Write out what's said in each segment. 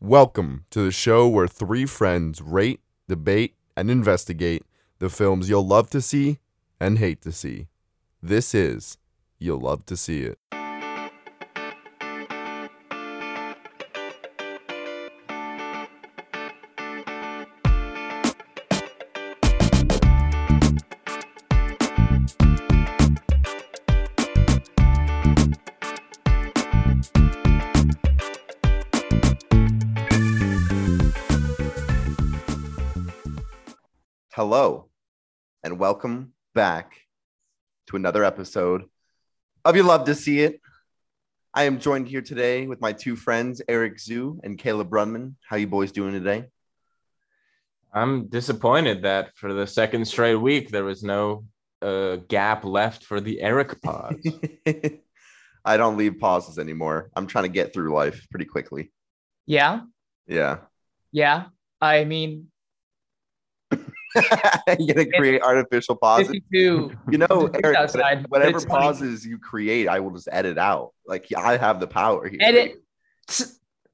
Welcome to the show where three friends rate, debate, and investigate the films you'll love to see and hate to see. This is You'll Love to See It. Welcome back to another episode of You Love to See It. I am joined here today with my two friends, Eric Zhu and Caleb Brunman. How you boys doing today? I'm disappointed that for the second straight week there was no uh, gap left for the Eric pause. I don't leave pauses anymore. I'm trying to get through life pretty quickly. Yeah, Yeah. yeah. I mean, You're gonna create artificial pauses. 52. You know, Eric, whatever it's funny. pauses you create, I will just edit out. Like I have the power here. Edit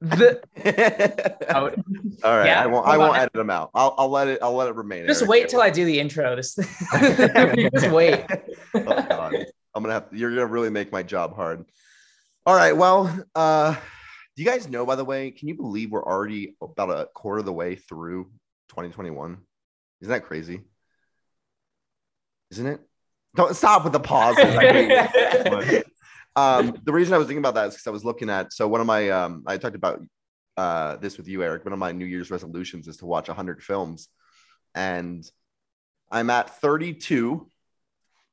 the. All out. right, Yeah, I won't. I won't on. edit them out. I'll, I'll let it. I'll let it remain. Just Eric. wait till I do the intro. This. just wait. oh God, I'm gonna have. You're gonna really make my job hard. All right. Well, uh, do you guys know? By the way, can you believe we're already about a quarter of the way through 2021? Isn't that crazy? Isn't it? Don't stop with the pauses. I hate it. um, the reason I was thinking about that is because I was looking at so one of my um, I talked about uh, this with you, Eric. One of my New Year's resolutions is to watch 100 films, and I'm at 32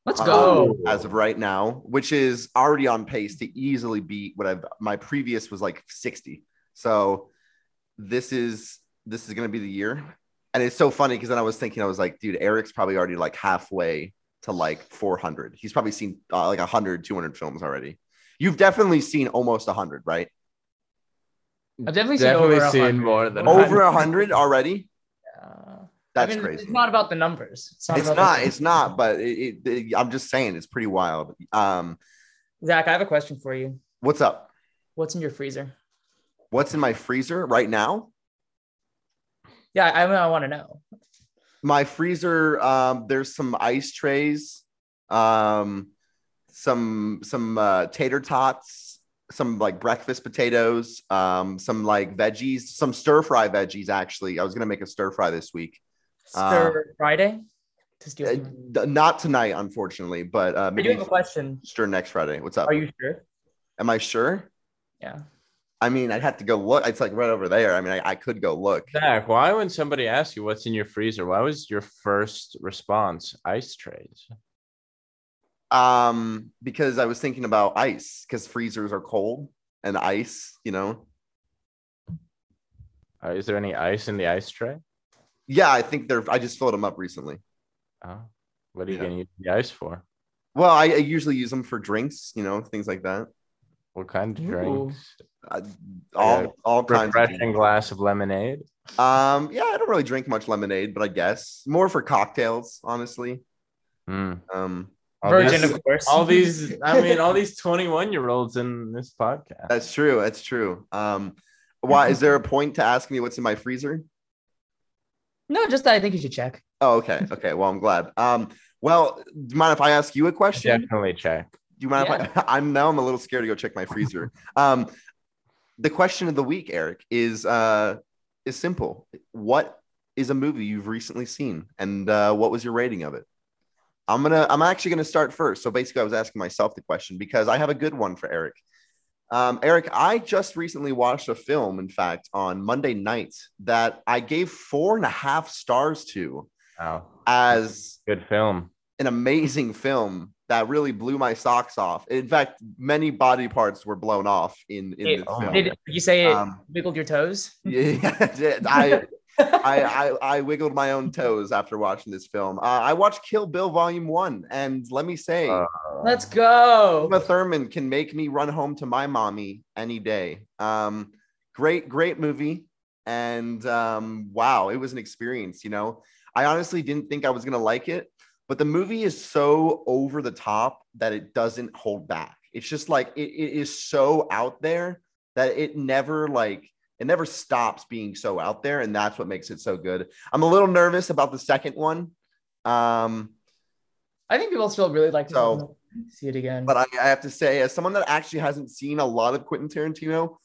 Let's um, go. as of right now, which is already on pace to easily beat what I've my previous was like 60. So this is this is gonna be the year. And it's so funny because then I was thinking, I was like, dude, Eric's probably already like halfway to like 400. He's probably seen uh, like 100, 200 films already. You've definitely seen almost 100, right? I've definitely seen Definitely over seen 100. more than Over 100 already? Uh, That's I mean, crazy. It's not about the numbers. It's not. It's about not, it's not, but it, it, it- I'm just saying it's pretty wild. Um, Zach, I have a question for you. what's up? What's in your freezer? What's in my freezer right now? Yeah, I, I want to know. my freezer um there's some ice trays um some some uh tater tots some like breakfast potatoes um some like veggies some stir fry veggies actually i was gonna make a stir fry this week Stir Friday. To steal. Uh, not tonight unfortunately but uh I do have a question. stir next friday what's up Are you sure? am i sure Yeah. I mean i'd have to go look it's like right over there i mean i, I could go look Zach, why when somebody asks you what's in your freezer, why was your first response ice trays? um because i was thinking about ice because freezers are cold and ice you know Uh, is there any ice in the ice tray? Yeah, I think they're. I just filled them up recently. Oh, what are you Yeah. gonna use the ice for? Well, I, I usually use them for drinks, you know, things like that. What kind of Ooh. Drinks? Uh, all all kinds. Of Refreshing glass of lemonade. um, yeah, I don't really drink much lemonade, but I guess more for cocktails, honestly. Hmm. Um, All Virgin, these- of course. all these i mean all these 21 year olds in this podcast that's true. That's true. Um, why is there a point to asking me what's in my freezer? No, just that I think you should check. Oh, okay, okay. Well, I'm glad. Um, well, do you mind if I ask you a question? definitely check Do you mind if I? I'm now I'm a little scared to go check my freezer. Um, the question of the week, Eric, is uh is simple. What is a movie you've recently seen, and uh, what was your rating of it? I'm gonna I'm actually gonna start first. So basically, I was asking myself the question because I have a good one for Eric. Um, Eric, I just recently watched a film, in fact, on Monday night that I gave four and a half stars to oh as good film an amazing film that really blew my socks off. In fact, many body parts were blown off in in It- this oh film. Did you say it Um, wiggled your toes? yeah, it. I, I I I wiggled my own toes after watching this film. Uh, I watched Kill Bill Volume One, and let me say, Uh, Let's go. Uma Thurman can make me run home to my mommy any day. Um, great, great movie, and um, wow, it was an experience. You know, I honestly didn't think I was gonna like it, but the movie is so over the top that it doesn't hold back. It's just like it, it is so out there that it never like it never stops being so out there, and that's what makes it so good. I'm a little nervous about the second one. Um, I think people still really like to So- see it again. but I, I have to say, as someone that actually hasn't seen a lot of Quentin Tarantino,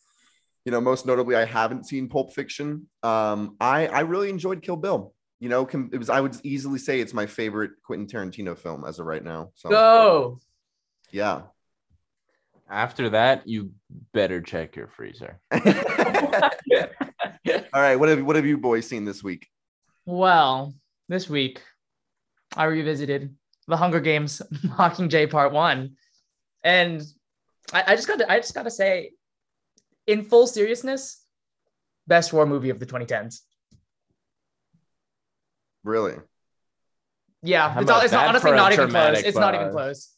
you know, most notably, I haven't seen Pulp Fiction. Um, I I really enjoyed Kill Bill. You know, com- it was I would easily say it's my favorite Quentin Tarantino film as of right now. So Go. yeah. After that, you better check your freezer. All right, what have what have you boys seen this week? Well, this week I revisited The Hunger Games Mockingjay Part One, and I, I just got to I just got to say, in full seriousness, best war movie of the 2010s. Really? Yeah, it's, all, it's not, honestly not even close. dramatic It's not even close.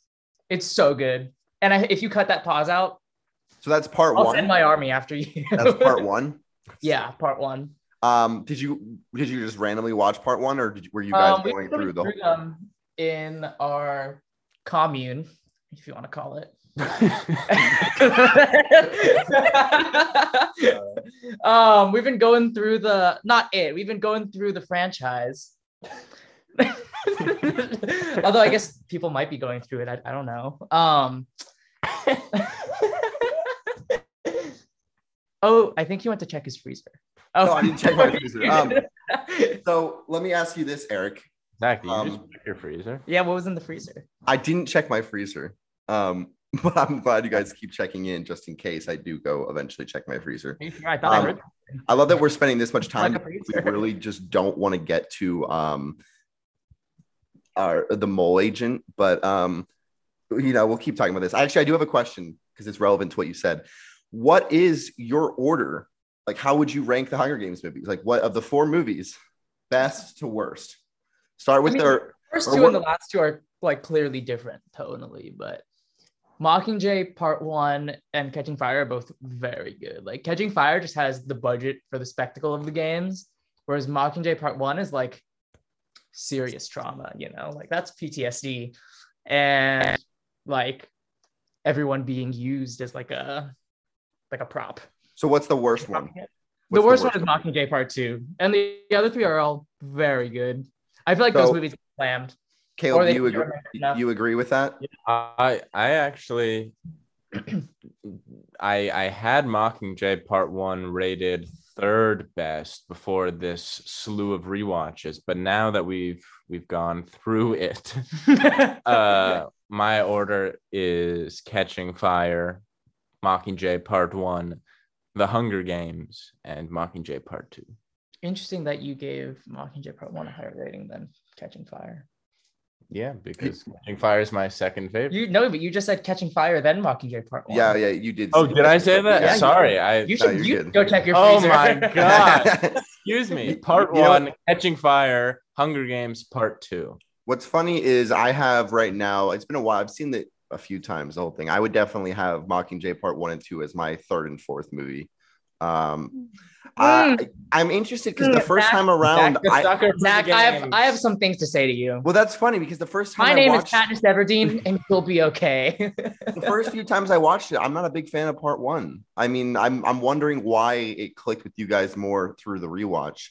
It's so good. And I, if you cut that pause out, So that's part I'll one. send my army after you. That's part one. yeah, part one. Um, did you did you just randomly watch part one, or did you, were you guys Um, going went through the? whole them in our commune, if you want to call it. um, we've been going through the not it. We've been going through the franchise. Although I guess people might be going through it. I, I don't know. Um. oh, I think he went to check his freezer. Oh, No, I didn't check my freezer. Um, So let me ask you this, Eric. Zach, do you Um, just check your freezer? yeah, what was in the freezer? I didn't check my freezer. Um, but I'm glad you guys keep checking in just in case I do go eventually check my freezer. Sure? I thought I Um, heard I love that we're spending this much time. Like we really just don't want to get to um our the mole agent, but um you know, we'll keep talking about this. Actually, I do have a question because it's relevant to what you said. What is your order? Like, how would you rank the Hunger Games movies? Like, what of the four movies, best to worst? Start with I mean, their first two and the last two are like clearly different tonally, but Mockingjay Part One and Catching Fire are both very good. Like Catching Fire just has the budget for the spectacle of the games, whereas Mockingjay Part One is like serious trauma. You know, like that's PTSD, and like everyone being used as like a like a prop. so what's the worst one? the What's worst one is Mockingjay Part Two, and the, the other three are all very good. I feel like those movies slammed. Caleb, you don't agree, remember you agree with that? I I actually I I had Mockingjay Part One rated third best before this slew of rewatches, but now that we've we've gone through it, uh, my order is Catching Fire, Mockingjay Part One, The Hunger Games, and Mockingjay Part Two. Interesting that you gave Mockingjay Part One a higher rating than Catching Fire. Yeah, because Catching Fire is my second favorite. You know, but you just said Catching Fire, then Mockingjay Part One. Yeah, yeah, you did. oh, did I say that? Yeah, you- Sorry, I You should you're you go check your Oh freezer. my God. Excuse me. Part You know one, Catching Fire, Hunger Games, Part two. What's funny is I have right now, it's been a while. I've seen it a few times, the whole thing. I would definitely have Mockingjay Part One and Two as my third and fourth movie. Um, I, I'm interested because the Mm, first Zach- time around, Zach I, sucker for the Zach, I have. I have some things to say to you. well, that's funny because the first time My I name watched, is Katniss Everdeen, and you'll be okay. the first few times I watched it, I'm not a big fan of Part One. I mean, I'm I'm wondering why it clicked with you guys more through the rewatch.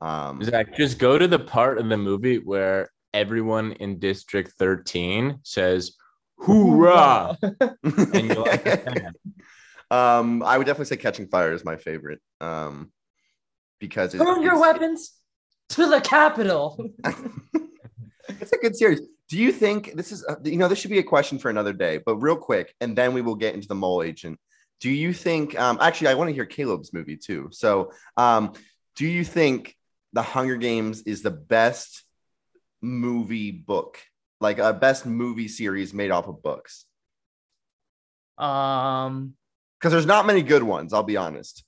Um, Zach, just go to the part of the movie where everyone in District 13 says, Hoorah! and you'll understand. Um, I would definitely say Catching Fire is my favorite. Um, because it's, Burn your it's- weapons to the capital. it's a good series. Do you think this is, uh, you know, this should be a question for another day, but real quick, and then we will get into the mole agent. Do you think, um, actually, I want to hear Caleb's movie too. So, um, do you think The Hunger Games is the best movie book, like a best movie series made off of books? Um, Because there's not many good ones, I'll be honest.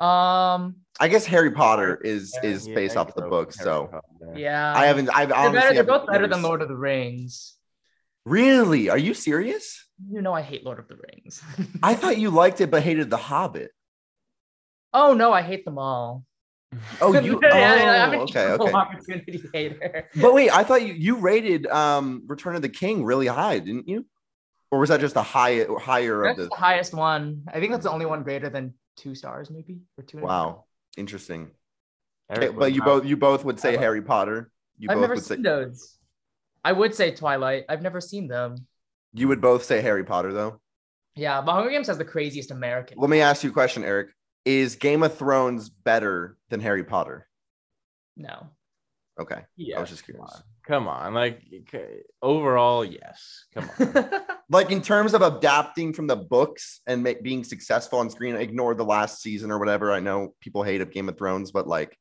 um, I guess Harry Potter is Yeah, is yeah, based I off the go book, Harry so Potter. yeah. I haven't. I've They're, honestly better, they're both better than. Lord of the Rings. Really? Are you serious? You know I hate Lord of the Rings. I thought you liked it but hated The Hobbit. oh no, I hate them all. Oh, you. Yeah, yeah, yeah, I'm oh, okay, okay. opportunity hater. But wait, I thought you you rated um Return of the King really high, didn't you? Or was that just the high higher of the? the highest one. I think that's the only one greater than two stars maybe or two. and a half. Wow, interesting. Okay, but you both you both would say Harry Potter. You I've both never would say seen those. I would say Twilight. I've never seen them. you would both say Harry Potter though. Yeah, but Hunger Games has the craziest American. Let me ask you a question, Eric. Is Game of Thrones better than Harry Potter? No. Okay. Yeah, I was just curious. Come on, like overall, yes. Come on. Like in terms of adapting from the books and ma- being successful on screen, ignore the last season or whatever. I know people hate of Game of Thrones, but like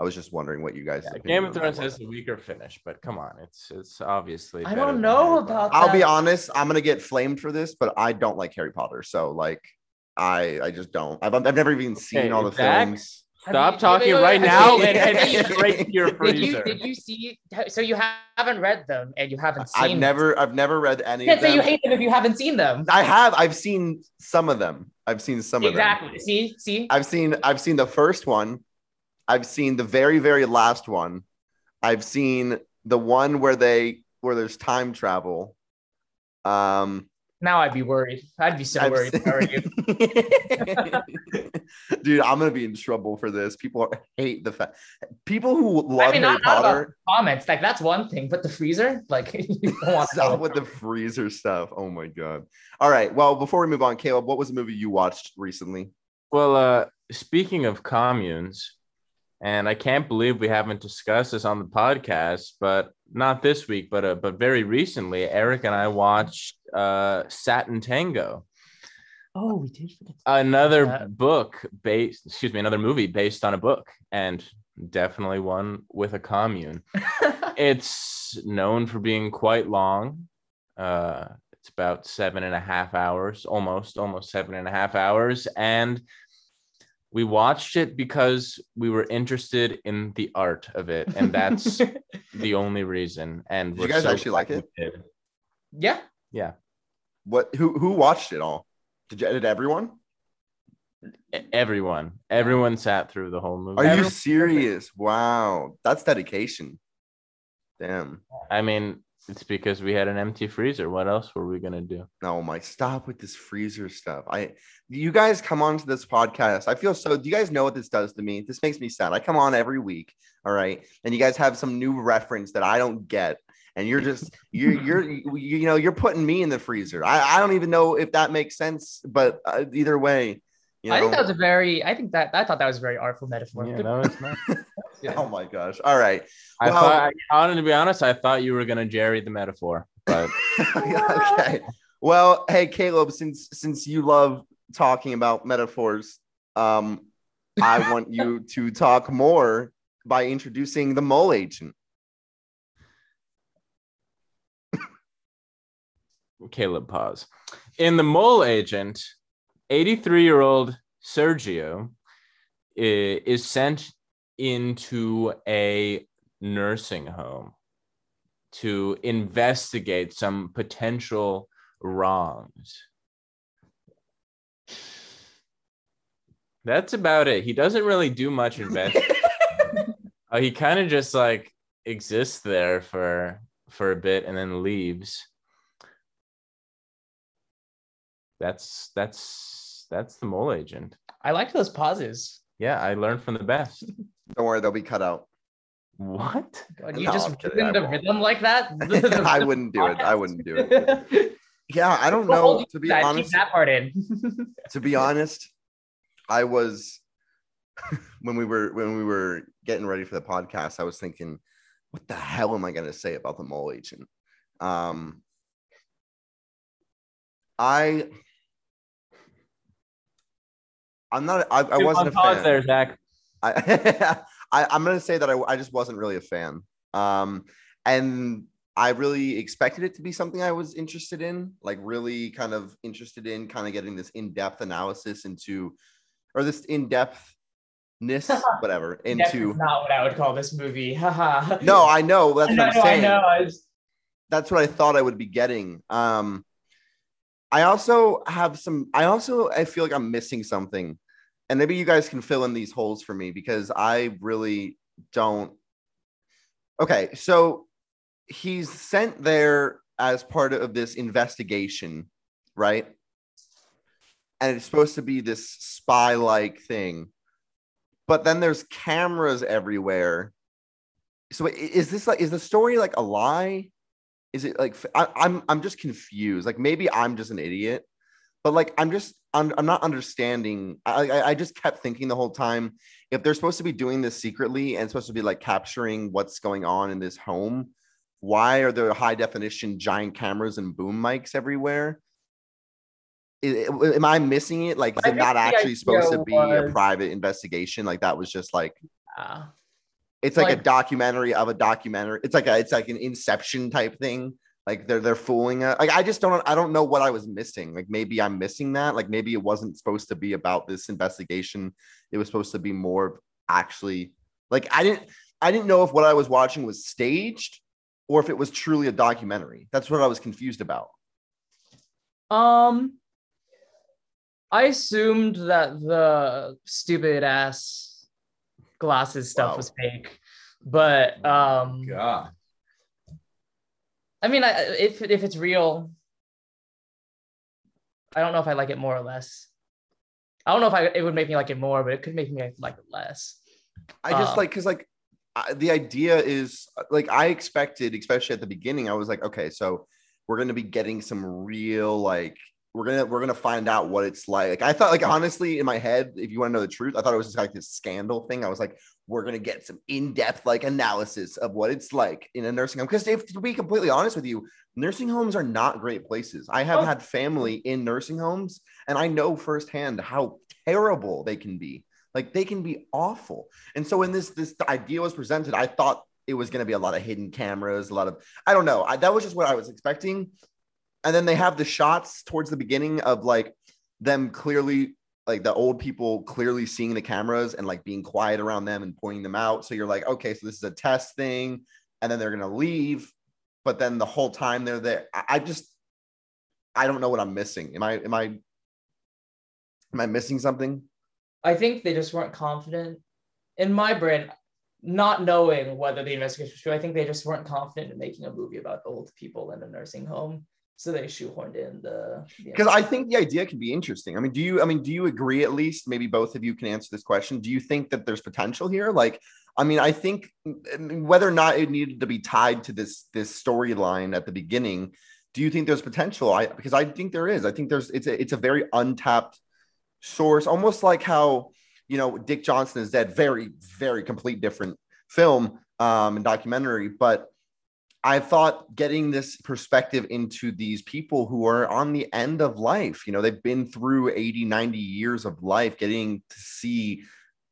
I was just wondering what you guys. Yeah, Game of Thrones has a weaker finish, but come on, it's it's obviously. I don't know about Potter. I'll be honest. I'm gonna get flamed for this, but I don't like Harry Potter. So like, I I just don't. I've I've never even seen Okay, all the Zach? films. Have Stop you- talking wait, wait, right wait, now wait, and, wait, and wait. break your Did you freezer. did you see? So you haven't read them and you haven't seen. I've never I've never read any You can't say you hate them if you haven't seen them. I have. I've seen some of them. I've seen some of them. Exactly. See, see. I've seen I've seen the first one. I've seen the very very last one. I've seen the one where they where there's time travel. Um Now I'd be worried. I'd be so I've worried. if I you. Dude, I'm gonna be in trouble for this. People hate the fact people who love I mean, Harry not, not Potter. comments. Like that's one thing, but the freezer, like you don't want Stop with the freezer stuff. Oh my god. All right. Well, before we move on, Caleb, what was a movie you watched recently? Well, uh, speaking of communes, and I can't believe we haven't discussed this on the podcast, but not this week, but uh, but very recently, Eric and I watched uh, Satantango, Oh, we did forget. another that. book based, excuse me, another movie based on a book, and definitely one with a commune. it's known for being quite long. Uh, it's about seven and a half hours, almost, almost seven and a half hours. And we watched it because we were interested in the art of it. And that's the only reason. And Did you guys so actually like glad it? yeah. Yeah. What who who watched it all? Did you did everyone? Everyone, everyone sat through the whole movie. Are you Everyone- serious? Wow, that's dedication. Damn. I mean, it's because we had an empty freezer. What else were we going to do? No, my stop with this freezer stuff. I you guys come on to this podcast. I feel so do you guys know what this does to me? This makes me sad. I come on every week, all right, and you guys have some new reference that I don't get. And you're just you're you're you, you know you're putting me in the freezer. I, I don't even know if that makes sense, but uh, either way, you know. I think that was a very. I think that I thought that was a very artful metaphor. Yeah, that was nice. yeah. Oh my gosh! All right. I Well- thought, I, to be honest, I thought you were going to Jerry the metaphor, but okay. Well, hey Caleb, since since you love talking about metaphors, um, I want you to talk more by introducing the mole agent. Caleb pause. In the mole agent, 83 year old Sergio is sent into a nursing home to investigate some potential wrongs. That's about it. He doesn't really do much investigating. uh, he kind of just like exists there for for a bit and then leaves. That's that's that's the mole agent. I liked those pauses. Yeah, I learned from the best. Don't worry, they'll be cut out. What? God, you No, just I'm kidding, I ruined the rhythm like that. I wouldn't do it. I wouldn't do it. Yeah, I don't Well, know. To be that, keep honest, that part in. to be honest, I was when we were when we were getting ready for the podcast, I was thinking, what the hell am I gonna say about the mole agent? Um I I'm not I, I wasn't a fan. there, Zach. I, I I'm gonna say that I, I just wasn't really a fan. Um, and I really expected it to be something I was interested in, like really kind of interested in, kind of getting this in-depth analysis into, or this in-depthness, whatever, into. not what I would call this movie. Haha. No, I know that's I what I'm I saying. know. I was- That's what I thought I would be getting. Um, I also have some. I also I feel like I'm missing something, and maybe you guys can fill in these holes for me because I really don't. Okay, so he's sent there as part of this investigation, right? and it's supposed to be this spy like thing. But then there's cameras everywhere. So is this like is the story like a lie? Is it like I, I'm I'm just confused. Like maybe I'm just an idiot, but like I'm just I'm, I'm not understanding. I, I I just kept thinking the whole time if they're supposed to be doing this secretly and supposed to be like capturing what's going on in this home, why are there high definition giant cameras and boom mics everywhere? am I missing it? Like, is it not actually supposed to be was... a private investigation? Like, that was just like, uh, it's like, like, a documentary of a documentary. It's like a, it's like an Inception type thing. Like they're they're fooling us. Like I just don't I don't know what I was missing. Like maybe I'm missing that. Like maybe it wasn't supposed to be about this investigation. It was supposed to be more actually like I didn't I didn't know if what I was watching was staged or if it was truly a documentary. That's what I was confused about. Um I assumed that the stupid ass glasses stuff wow. was fake, but oh um, God. I mean, I, if if it's real, I don't know if I like it more or less. I don't know if I it would make me like it more, but it could make me like it less. I just uh, like because like I, the idea is like I expected, especially at the beginning, I was like, okay, so we're gonna be getting some real like we're gonna we're gonna find out what it's like. I thought like honestly in my head, if you want to know the truth, I thought it was just like this scandal thing. I was like, we're gonna get some in-depth like analysis of what it's like in a nursing home. Because if to be completely honest with you, nursing homes are not great places. I have oh. had family in nursing homes, and I know firsthand how terrible they can be. Like they can be awful. And so when this this idea was presented, I thought it was going to be a lot of hidden cameras, a lot of I don't know. I, that was just what I was expecting and then they have the shots towards the beginning of like them clearly like the old people clearly seeing the cameras and like being quiet around them and pointing them out. So you're like okay so this is a test thing. And then they're gonna leave. But then the whole time they're there I, just i don't know what i'm missing. Am i am i am i missing something? I think they just weren't confident. In my brain not knowing whether the investigation was true i think they just weren't confident in making a movie about old people in a nursing home so they shoehorned in the because I think the idea can be interesting. I mean, do you? I mean, do you agree? At least maybe both of you can answer this question. Do you think that there's potential here? Like, I mean, I think whether or not it needed to be tied to this this storyline at the beginning, do you think there's potential? I because I think there is. I think there's it's a it's a very untapped source, almost like how you know Dick Johnson is dead. Very very complete different film um and documentary, but I thought getting this perspective into these people who are on the end of life, you know, they've been through 80, 90 years of life, getting to see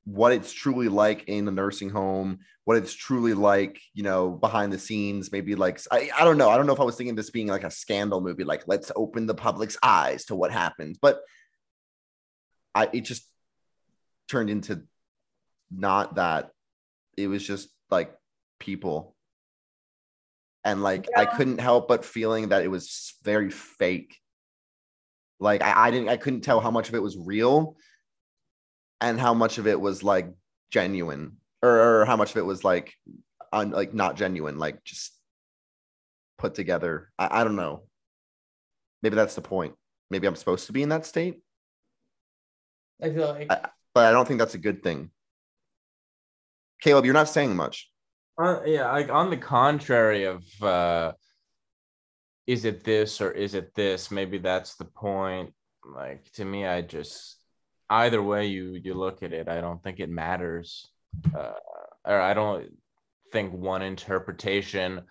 what it's truly like in a nursing home, what it's truly like, you know, behind the scenes, maybe like, I, I don't know. I don't know if I was thinking this being like a scandal movie, like let's open the public's eyes to what happens, but I, it just turned into not that. It was just like people and like yeah. I couldn't help but feeling that it was very fake. Like I, I didn't I couldn't tell how much of it was real and how much of it was like genuine or, or how much of it was like un, like not genuine like just put together. I, I don't know. Maybe that's the point. Maybe i'm supposed to be in that state? I feel like I, but i don't think that's a good thing. Caleb you're not saying much uh, yeah, like on the contrary of uh is it this or is it this? Maybe that's the point. Like to me, I just either way you you look at it, I don't think it matters. Uh, or I don't think one interpretation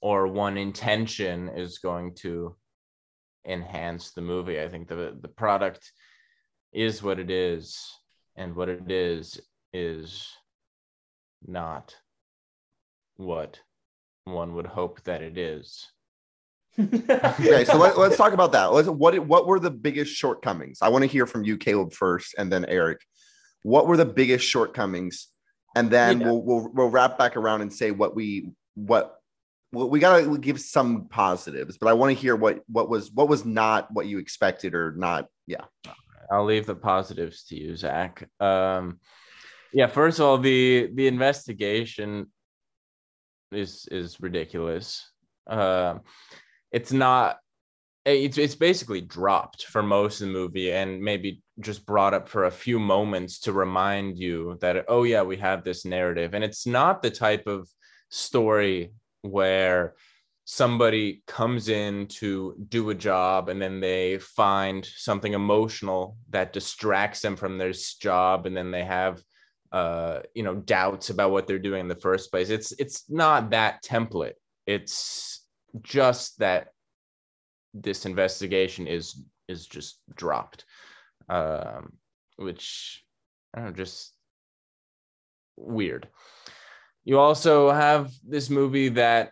or one intention is going to enhance the movie. I think the the product is what it is, and what it is is not what one would hope that it is. okay, so let, us talk about that. Let's, what what were the biggest shortcomings? I want to hear from you, Caleb, first, and then Eric. What were the biggest shortcomings? And then yeah. we'll, we'll we'll wrap back around and say what we what well, we gotta give some positives, but I want to hear what what was what was not what you expected or not. Yeah, I'll leave the positives to you, Zach. Um, yeah, first of all, the the investigation is is ridiculous. Uh, it's not it's it's basically dropped for most of the movie and maybe just brought up for a few moments to remind you that oh yeah we have this narrative and it's not the type of story where somebody comes in to do a job and then they find something emotional that distracts them from their job and then they have uh you know doubts about what they're doing in the first place. It's it's not that template. It's just that this investigation is is just dropped um which i don't know just weird. You also have this movie that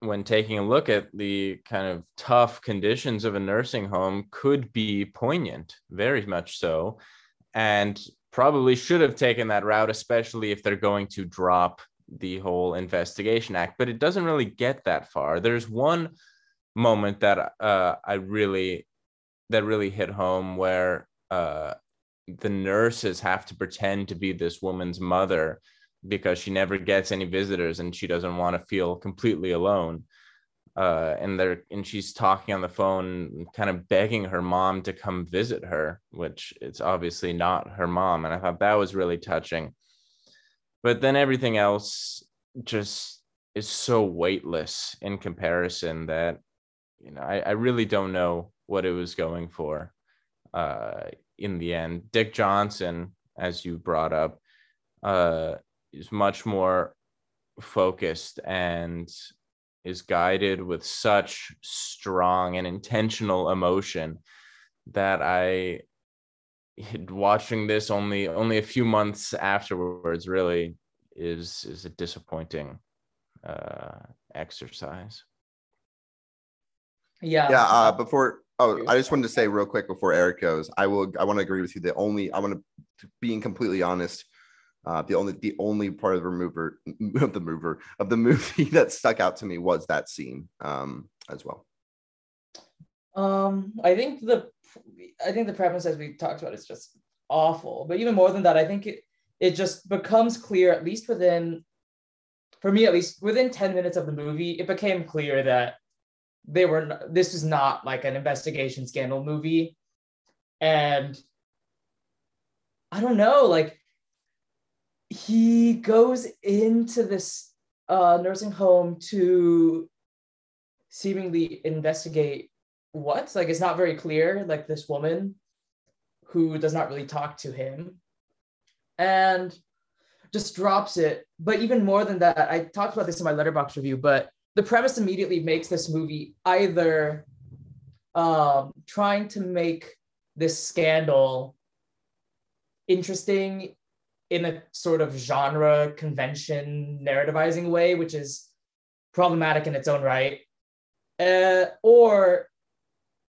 when taking a look at the kind of tough conditions of a nursing home could be poignant very much so. And probably should have taken that route especially if they're going to drop the whole investigation act but it doesn't really get that far there's one moment that uh, I really that really hit home where uh, the nurses have to pretend to be this woman's mother because she never gets any visitors and she doesn't want to feel completely alone. Uh, and they're and she's talking on the phone, kind of begging her mom to come visit her, which it's obviously not her mom. And I thought that was really touching. But then everything else just is so weightless in comparison that you know, I, I really don't know what it was going for uh, in the end. Dick Johnson, as you brought up, uh, is much more focused and is guided with such strong and intentional emotion that I watching this only only a few months afterwards really is is a disappointing uh, exercise. Yeah. Yeah. Uh, before, oh, I just wanted to say real quick before Eric goes, I will. I want to agree with you. The only I want to, being completely honest, uh, the only the only part of the mover of the mover of the movie that stuck out to me was that scene um, as well. Um, I think the I think the premise as we talked about is just awful. But even more than that, I think it it just becomes clear, at least within for me at least within 10 minutes of the movie, it became clear that they were this was not like an investigation scandal movie and i don't know like he goes into this uh, nursing home to seemingly investigate what? Like it's not very clear like this woman who does not really talk to him and just drops it. But even more than that i talked about this in my Letterboxd review but the premise immediately makes this movie either um, trying to make this scandal interesting in a sort of genre convention narrativizing way, which is problematic in its own right, uh, or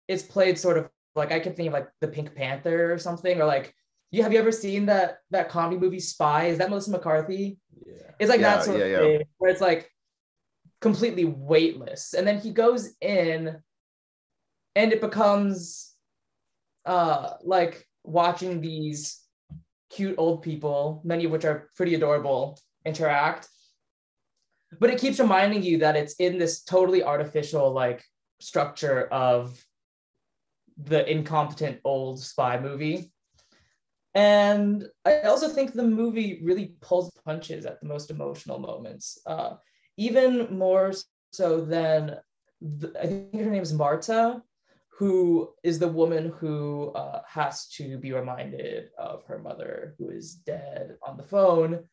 it's played sort of like I can think of like the Pink Panther or something, or like you have you ever seen that that comedy movie Spy? Is that Melissa McCarthy? Yeah. It's like Yeah, that sort yeah, of yeah. thing where it's like completely weightless, and then he goes in, and it becomes uh like watching these cute old people, many of which are pretty adorable, interact. But it keeps reminding you that it's in this totally artificial like structure of the incompetent old spy movie. And I also think the movie really pulls punches at the most emotional moments, uh, even more so than the, I think her name is Marta, who is the woman who uh, has to be reminded of her mother who is dead on the phone,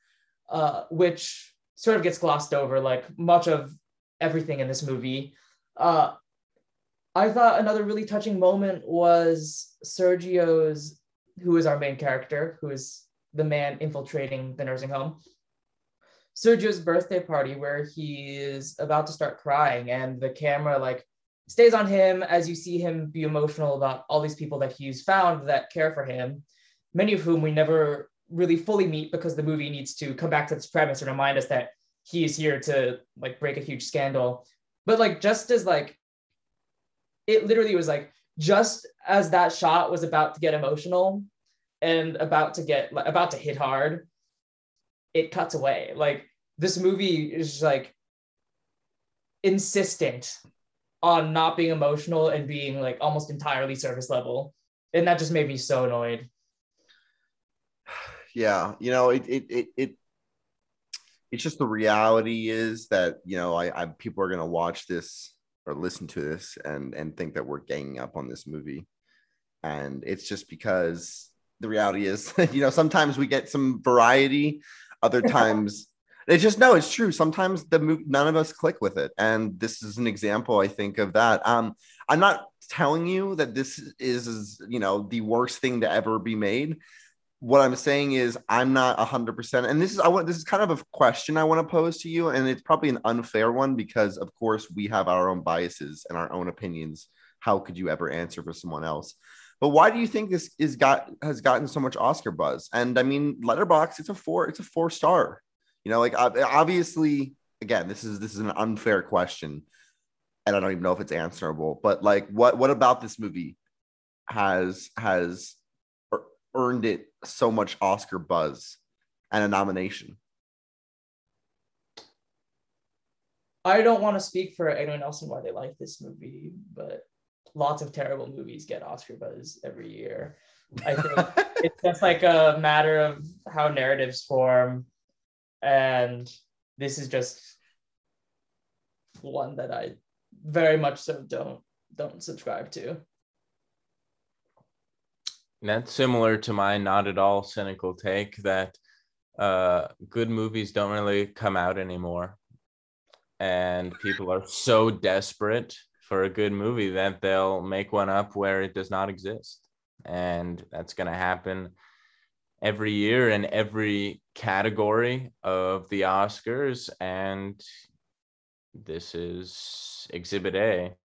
uh, which sort of gets glossed over like much of everything in this movie. Uh, I thought another really touching moment was Sergio's, who is our main character, who is the man infiltrating the nursing home. Sergio's birthday party, where he is about to start crying, and the camera like stays on him as you see him be emotional about all these people that he's found that care for him, many of whom we never really fully meet because the movie needs to come back to this premise and remind us that he is here to like break a huge scandal. But like just as like it literally was like just as that shot was about to get emotional and about to get about to hit hard, it cuts away. Like this movie is like insistent on not being emotional and being like almost entirely surface level. And that just made me so annoyed. Yeah, you know, it it it, it it's just the reality is that you know I, I people are gonna watch this or listen to this and and think that we're ganging up on this movie, and it's just because the reality is you know sometimes we get some variety, other times it's just no, it's true. Sometimes the none of us click with it, and this is an example I think of that. Um, I'm not telling you that this is, you know the worst thing to ever be made what I'm saying is I'm not hundred percent, and this is I want this is kind of a question I want to pose to you, and it's probably an unfair one because of course we have our own biases and our own opinions. How could you ever answer for someone else? But why do you think this is got has gotten so much Oscar buzz? And I mean, Letterboxd, it's a four, it's a four star. You know, like obviously, again, this is this is an unfair question, and I don't even know if it's answerable. But like, what what about this movie has has earned it so much Oscar buzz and a nomination? I don't want to speak for anyone else and why they like this movie, but lots of terrible movies get Oscar buzz every year. I think it's just like a matter of how narratives form. And this is just one that I very much so don't don't subscribe to. That's similar to my not at all cynical take that uh, good movies don't really come out anymore. And people are so desperate for a good movie that they'll make one up where it does not exist. And that's going to happen every year in every category of the Oscars. And this is Exhibit A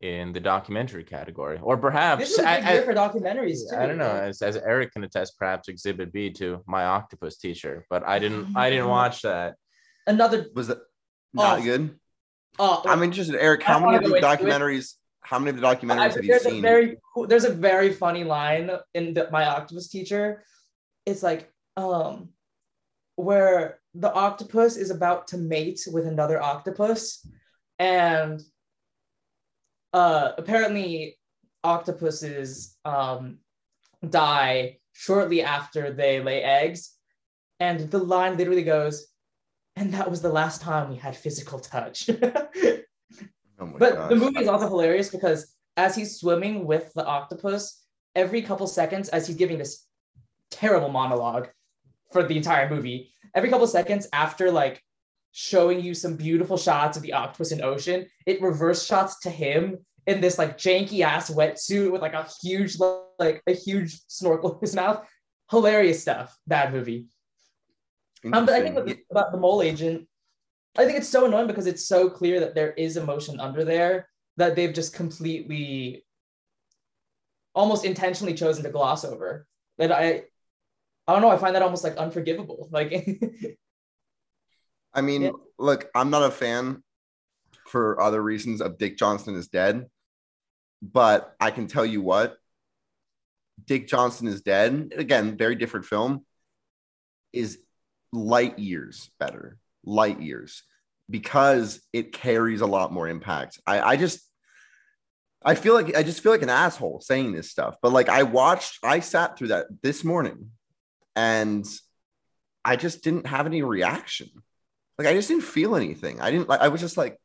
in the documentary category, or perhaps this is a for documentaries too. I don't know, as, as Eric can attest, perhaps Exhibit B to My Octopus Teacher, but I didn't, I didn't watch that. Another was it oh. not oh. good? Oh, I'm interested, Eric. How many of the documentaries? How many of the documentaries have you seen? A very, there's a very funny line in the, My Octopus Teacher. It's like, um, where the octopus is about to mate with another octopus, and uh, apparently octopuses um, die shortly after they lay eggs. And the line literally goes, and that was the last time we had physical touch. oh but gosh. the movie is also hilarious because as he's swimming with the octopus, every couple seconds, as he's giving this terrible monologue for the entire movie, every couple seconds after like showing you some beautiful shots of the octopus in ocean. It reverse shots to him in this like janky ass wetsuit with like a huge like a huge snorkel in his mouth. Hilarious stuff. Bad movie. Um, but I think about the mole agent, I think it's so annoying because it's so clear that there is emotion under there that they've just completely, almost intentionally chosen to gloss over. That I, I don't know. I find that almost like unforgivable. Like I mean, yeah. look, I'm not a fan for other reasons of Dick Johnson is dead, but I can tell you what, Dick Johnson is dead. Again, very different film. Is light years better, light years, because it carries a lot more impact. I, I just, I feel like I just feel like an asshole saying this stuff, but like I watched, I sat through that this morning, and I just didn't have any reaction. Like I just didn't feel anything. I didn't like I was just like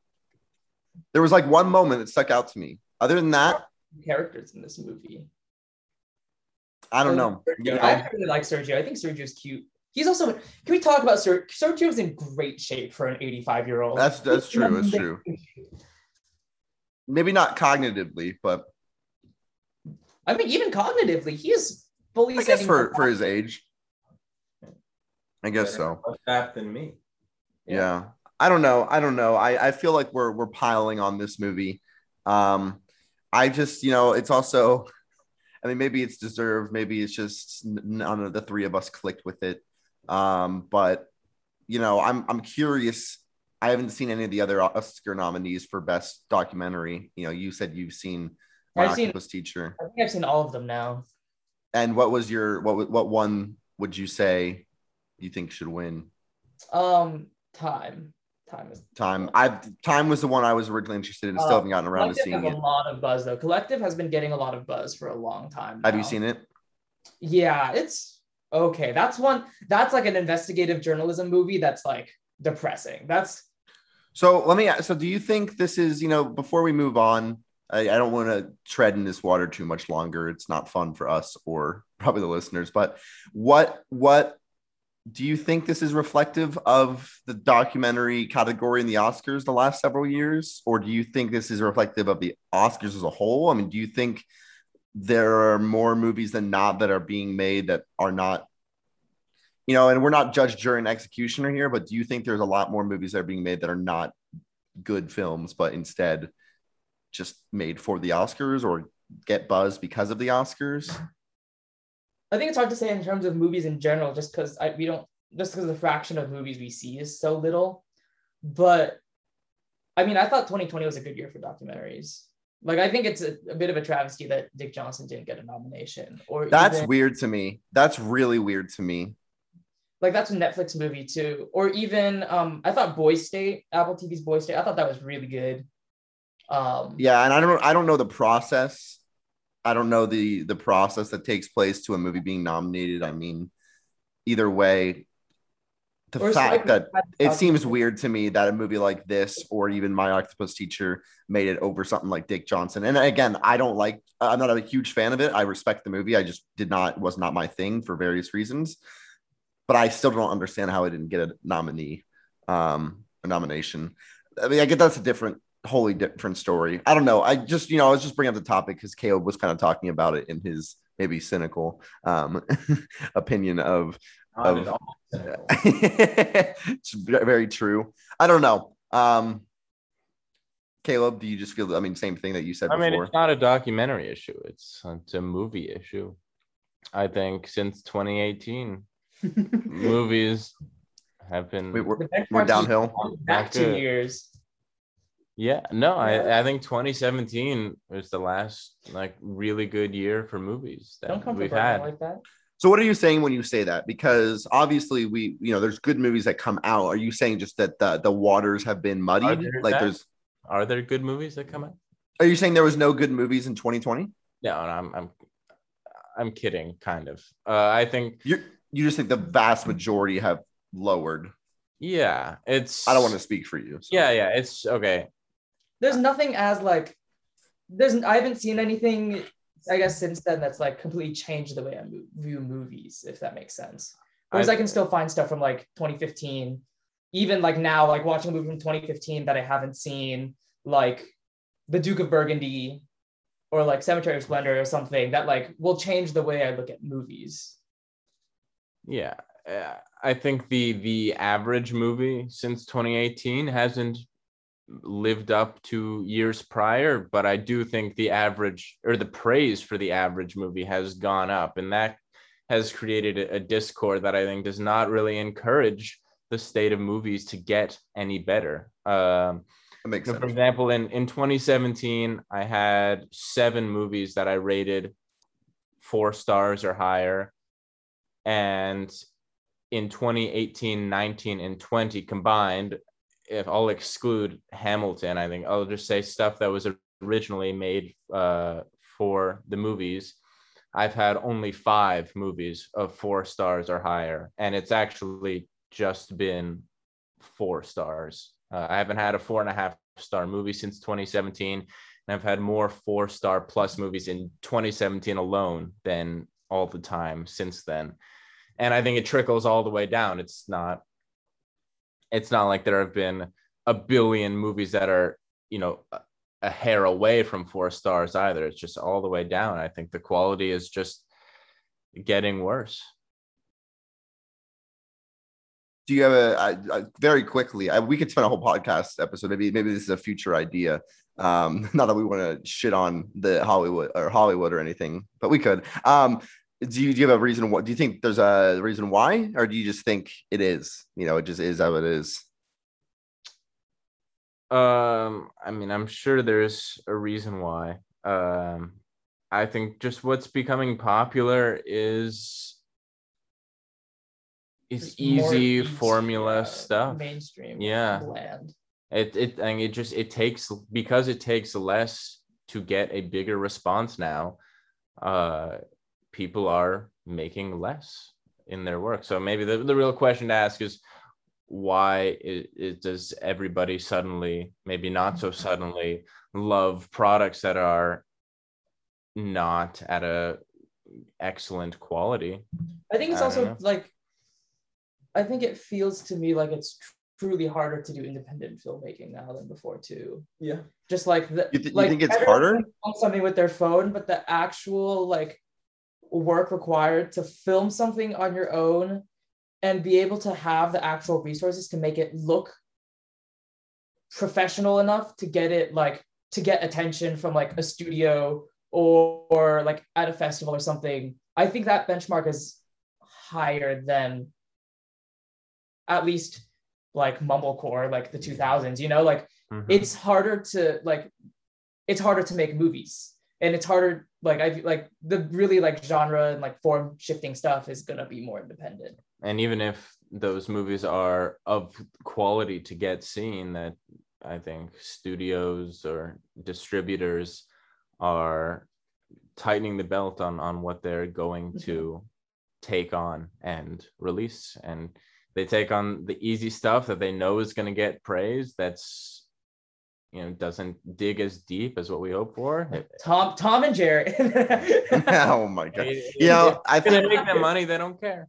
there was like one moment that stuck out to me. Other than that, characters in this movie. I don't know. I really like Sergio. I think Sergio's cute. He's also. Can we talk about Sergio? Sergio's in great shape for an 85 year old. That's that's true. That's true. Maybe not cognitively, but I mean, even cognitively, he is fully. I guess for for his age. I guess so. That than me yeah. I don't know. I don't know. I, I feel like we're we're piling on this movie. Um, I just, you know, it's also, I mean, maybe it's deserved. Maybe it's just none of the three of us clicked with it. Um, but you know, I'm I'm curious. I haven't seen any of the other Oscar nominees for best documentary. You know, you said you've seen My I've Octopus seen, Teacher. I think I've seen all of them now. And what was your what what one would you say you think should win? Um, time. Time is Time. I time was the one I was originally interested in. Still Uh, haven't gotten around to seeing it. a lot of buzz though. Collective has been getting a lot of buzz for a long time. Have you seen it? Yeah, it's okay. That's one. That's like an investigative journalism movie. That's like depressing. That's So let me. ask- So do you think this is? You know, before we move on, I, I don't want to tread in this water too much longer. It's not fun for us or probably the listeners. But what what do you think this is reflective of the documentary category in the Oscars the last several years, or do you think this is reflective of the Oscars as a whole? I mean, do you think there are more movies than not that are being made that are not you know, and we're not judge, and executioner here, but do you think there's a lot more movies that are being made that are not good films, but instead just made for the Oscars or get buzz because of the Oscars? I think it's hard to say in terms of movies in general, just because I we don't just because the fraction of movies we see is so little. But I mean, I thought 2020 was a good year for documentaries. Like, I think it's a, a bit of a travesty that Dick Johnson didn't get a nomination. Or That's even- weird to me. That's really weird to me. like that's a Netflix movie too. Or even um, I thought Boy State, Apple TV's Boy State, I thought that was really good. Um, Yeah, and I don't I don't know the process. I don't know the the process that takes place to a movie being nominated. I mean, either way, the or fact that it seems weird to me that a movie like this or even my octopus teacher made it over something like dick johnson. And again i don't like i'm not a huge fan of it. I respect the movie. I just did not was not my thing for various reasons. But i still don't understand how it didn't get a nominee um a nomination. I mean i get that's a different wholly different story i don't know i just you know i was just bringing up the topic because caleb was kind of talking about it in his maybe cynical um opinion of Not Of- at all cynical. it's very true. I don't know. Um, Caleb, do you just feel? I mean, same thing that you said I mean, before. it's not a documentary issue. It's it's a movie issue. I think since 2018, movies have been we, we're, we're downhill. Back not two years. Yeah, no, Yeah. I, I think 2017 was the last like really good year for movies that Don't come we've Brandon had. like that. So, what are you saying when you say that? Because obviously, we, you know, there's good movies that come out. Are you saying just that the the waters have been muddied? there Like, that? there's. Are there good movies that come out? Are you saying there was no good movies in 2020? No, no I'm I'm I'm kidding, kind of. Uh, I think You you just think the vast majority have lowered. yeah, it's I don't want to speak for you. so. Yeah, yeah, it's okay. There's nothing as like there's I haven't seen anything I guess since then that's like completely changed the way I view movies, if that makes sense. Whereas I, I- can still find stuff from like 2015, even like now, like watching a movie from 2015 that I haven't seen, like The Duke of Burgundy or like Cemetery of Splendor or something that like will change the way I look at movies. Yeah, uh, I think the the average movie since 2018 hasn't lived up to years prior, but I do think the average or the praise for the average movie has gone up, and that has created a, discord that I think does not really encourage the state of movies to get any better. Um, that makes so sense. for example, in, in 2017, I had seven movies that I rated four stars or higher. And in 2018, 19, and 20 combined, if I'll exclude Hamilton, I think I'll just say stuff that was originally made uh, for the movies. I've had only five movies of four stars or higher, and it's actually just been four stars. Uh, I haven't had a four and a half star movie since 2017, and I've had more four star plus movies in 2017 alone than all the time since then. And I think it trickles all the way down. It's not. It's not like there have been a billion movies that are, you know, a, hair away from four stars either. It's just all the way down. I think the quality is just getting worse. do you have a very quickly I, we could spend a whole podcast episode maybe maybe this is a future idea um not that we want to shit on the hollywood or hollywood or anything but we could um do you, do you have a reason what do you think there's a reason why or do you just think it is you know it just is how it is Um, I mean, I'm sure there's a reason why. Um, I think just what's becoming popular is is easy easy, formula yeah, stuff. mainstream, Yeah. bland. It it and it just it takes because it takes less to get a bigger response now. Uh, people are making less in their work. So maybe the, the real question to ask is why it, it does everybody suddenly maybe not so suddenly love products that are not at a excellent quality I think it's I also don't like, I think it feels to me like it's truly harder to do independent filmmaking now than before too. Yeah. Just like the, You, th- you think it's harder? something with their phone, but the actual like work required to film something on your own and be able to have the actual resources to make it look professional enough to get it like to get attention from like a studio or, or like at a festival or something. I think that benchmark is higher than at least like mumblecore, like the 2000s, you know, like Mhm. it's harder to like it's harder to make movies and it's harder like i like the really like genre and like form shifting stuff is gonna be more independent. And even if those movies are of quality to get seen that i think studios or distributors are tightening the belt on on what they're going mm-hmm. to take on and release. And they take on the easy stuff that they know is going to get praise that's you know doesn't dig as deep as what we hope for tom tom and jerry oh my god. it- You know, I think they make them money they don't care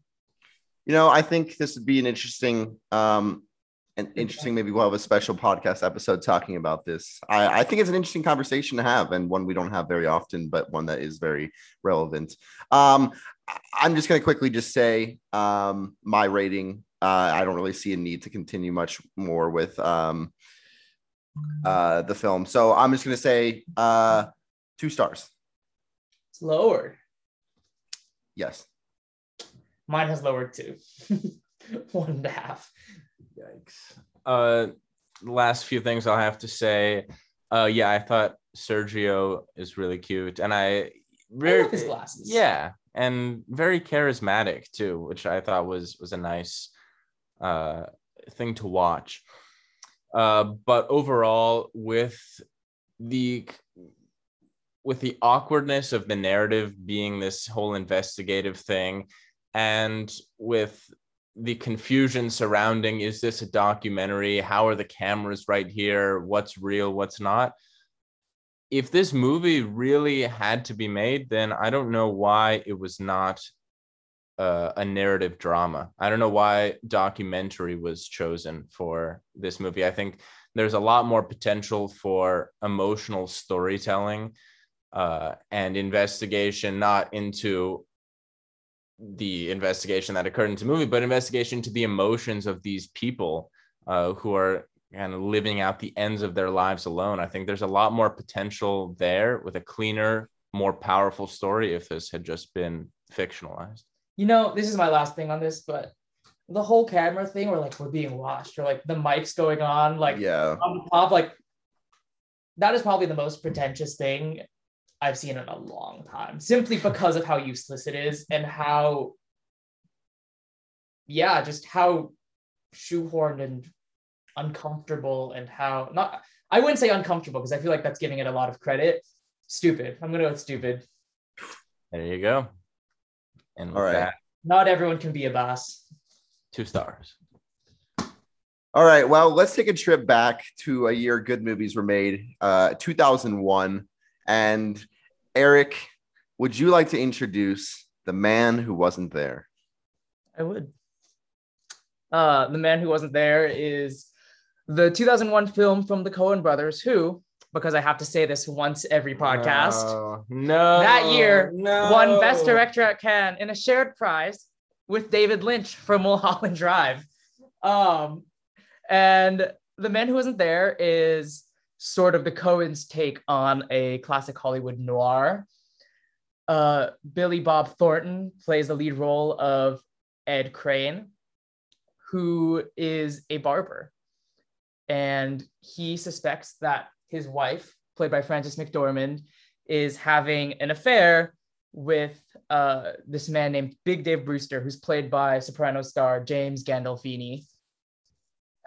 you know, I think this would be an interesting, um, an interesting. Maybe we'll have a special podcast episode talking about this. I, I think it's an interesting conversation to have, and one we don't have very often, but one that is very relevant. Um, I- I'm just going to quickly just say um, my rating. Uh, I don't really see a need to continue much more with um, uh, the film, so I'm just going to say uh, two stars. it's lowered Yes. mine has lowered too one and a half Yikes. Uh, last few things I'll have to say. Uh, yeah, I thought Sergio is really cute, and I I very love his glasses yeah, and very charismatic too, which I thought was was a nice uh thing to watch. Uh, but overall, with the with the awkwardness of the narrative being this whole investigative thing, and with the confusion surrounding is this a documentary? How are the cameras right here? What's real? What's not? If this movie really had to be made, then I don't know why it was not uh, a narrative drama. I don't know why documentary was chosen for this movie. I think there's a lot more potential for emotional storytelling uh, and investigation, not into the investigation that occurred in the movie, but investigation to the emotions of these people uh, who are kind of living out the ends of their lives alone. I think there's a lot more potential there with a cleaner, more powerful story if this had just been fictionalized. You know this is my last thing on this but the whole camera thing where like we're being watched or like the mics going on like yeah. on the top like that is probably the most pretentious thing I've seen in a long time, simply because of how useless it is and how, yeah, just how shoehorned and uncomfortable and how not. I wouldn't say uncomfortable because I feel like that's giving it a lot of credit. Stupid. I'm gonna go with stupid. There you go. And All right. that, Not everyone can be a boss. two stars. All right. Well, let's take a trip back to a year good movies were made, uh, 2001. And Eric, would you like to introduce the man who wasn't there? I would. Uh, the man who wasn't there is the 2001 film from the Coen brothers, who, because I have to say this once every podcast, No, no. That year, no. won Best Director at Cannes in a shared prize with David Lynch for Mulholland Drive. Um, and the man who wasn't there is sort of the Coen's take on a classic Hollywood noir. Uh, Billy Bob Thornton plays the lead role of Ed Crane, who is a barber. And he suspects that his wife, played by Frances McDormand, is having an affair with uh, this man named Big Dave Brewster, who's played by soprano star James Gandolfini.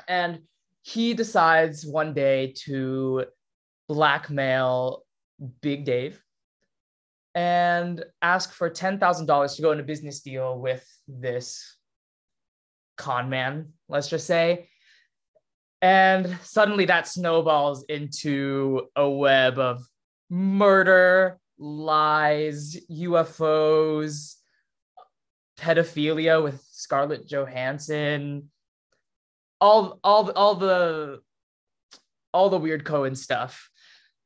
And he decides one day to blackmail Big Dave and ask for $10,000 to go in a business deal with this con man, let's just say. And suddenly that snowballs into a web of murder, lies, UFOs, pedophilia with Scarlett Johansson, all all all the all the weird Coen stuff.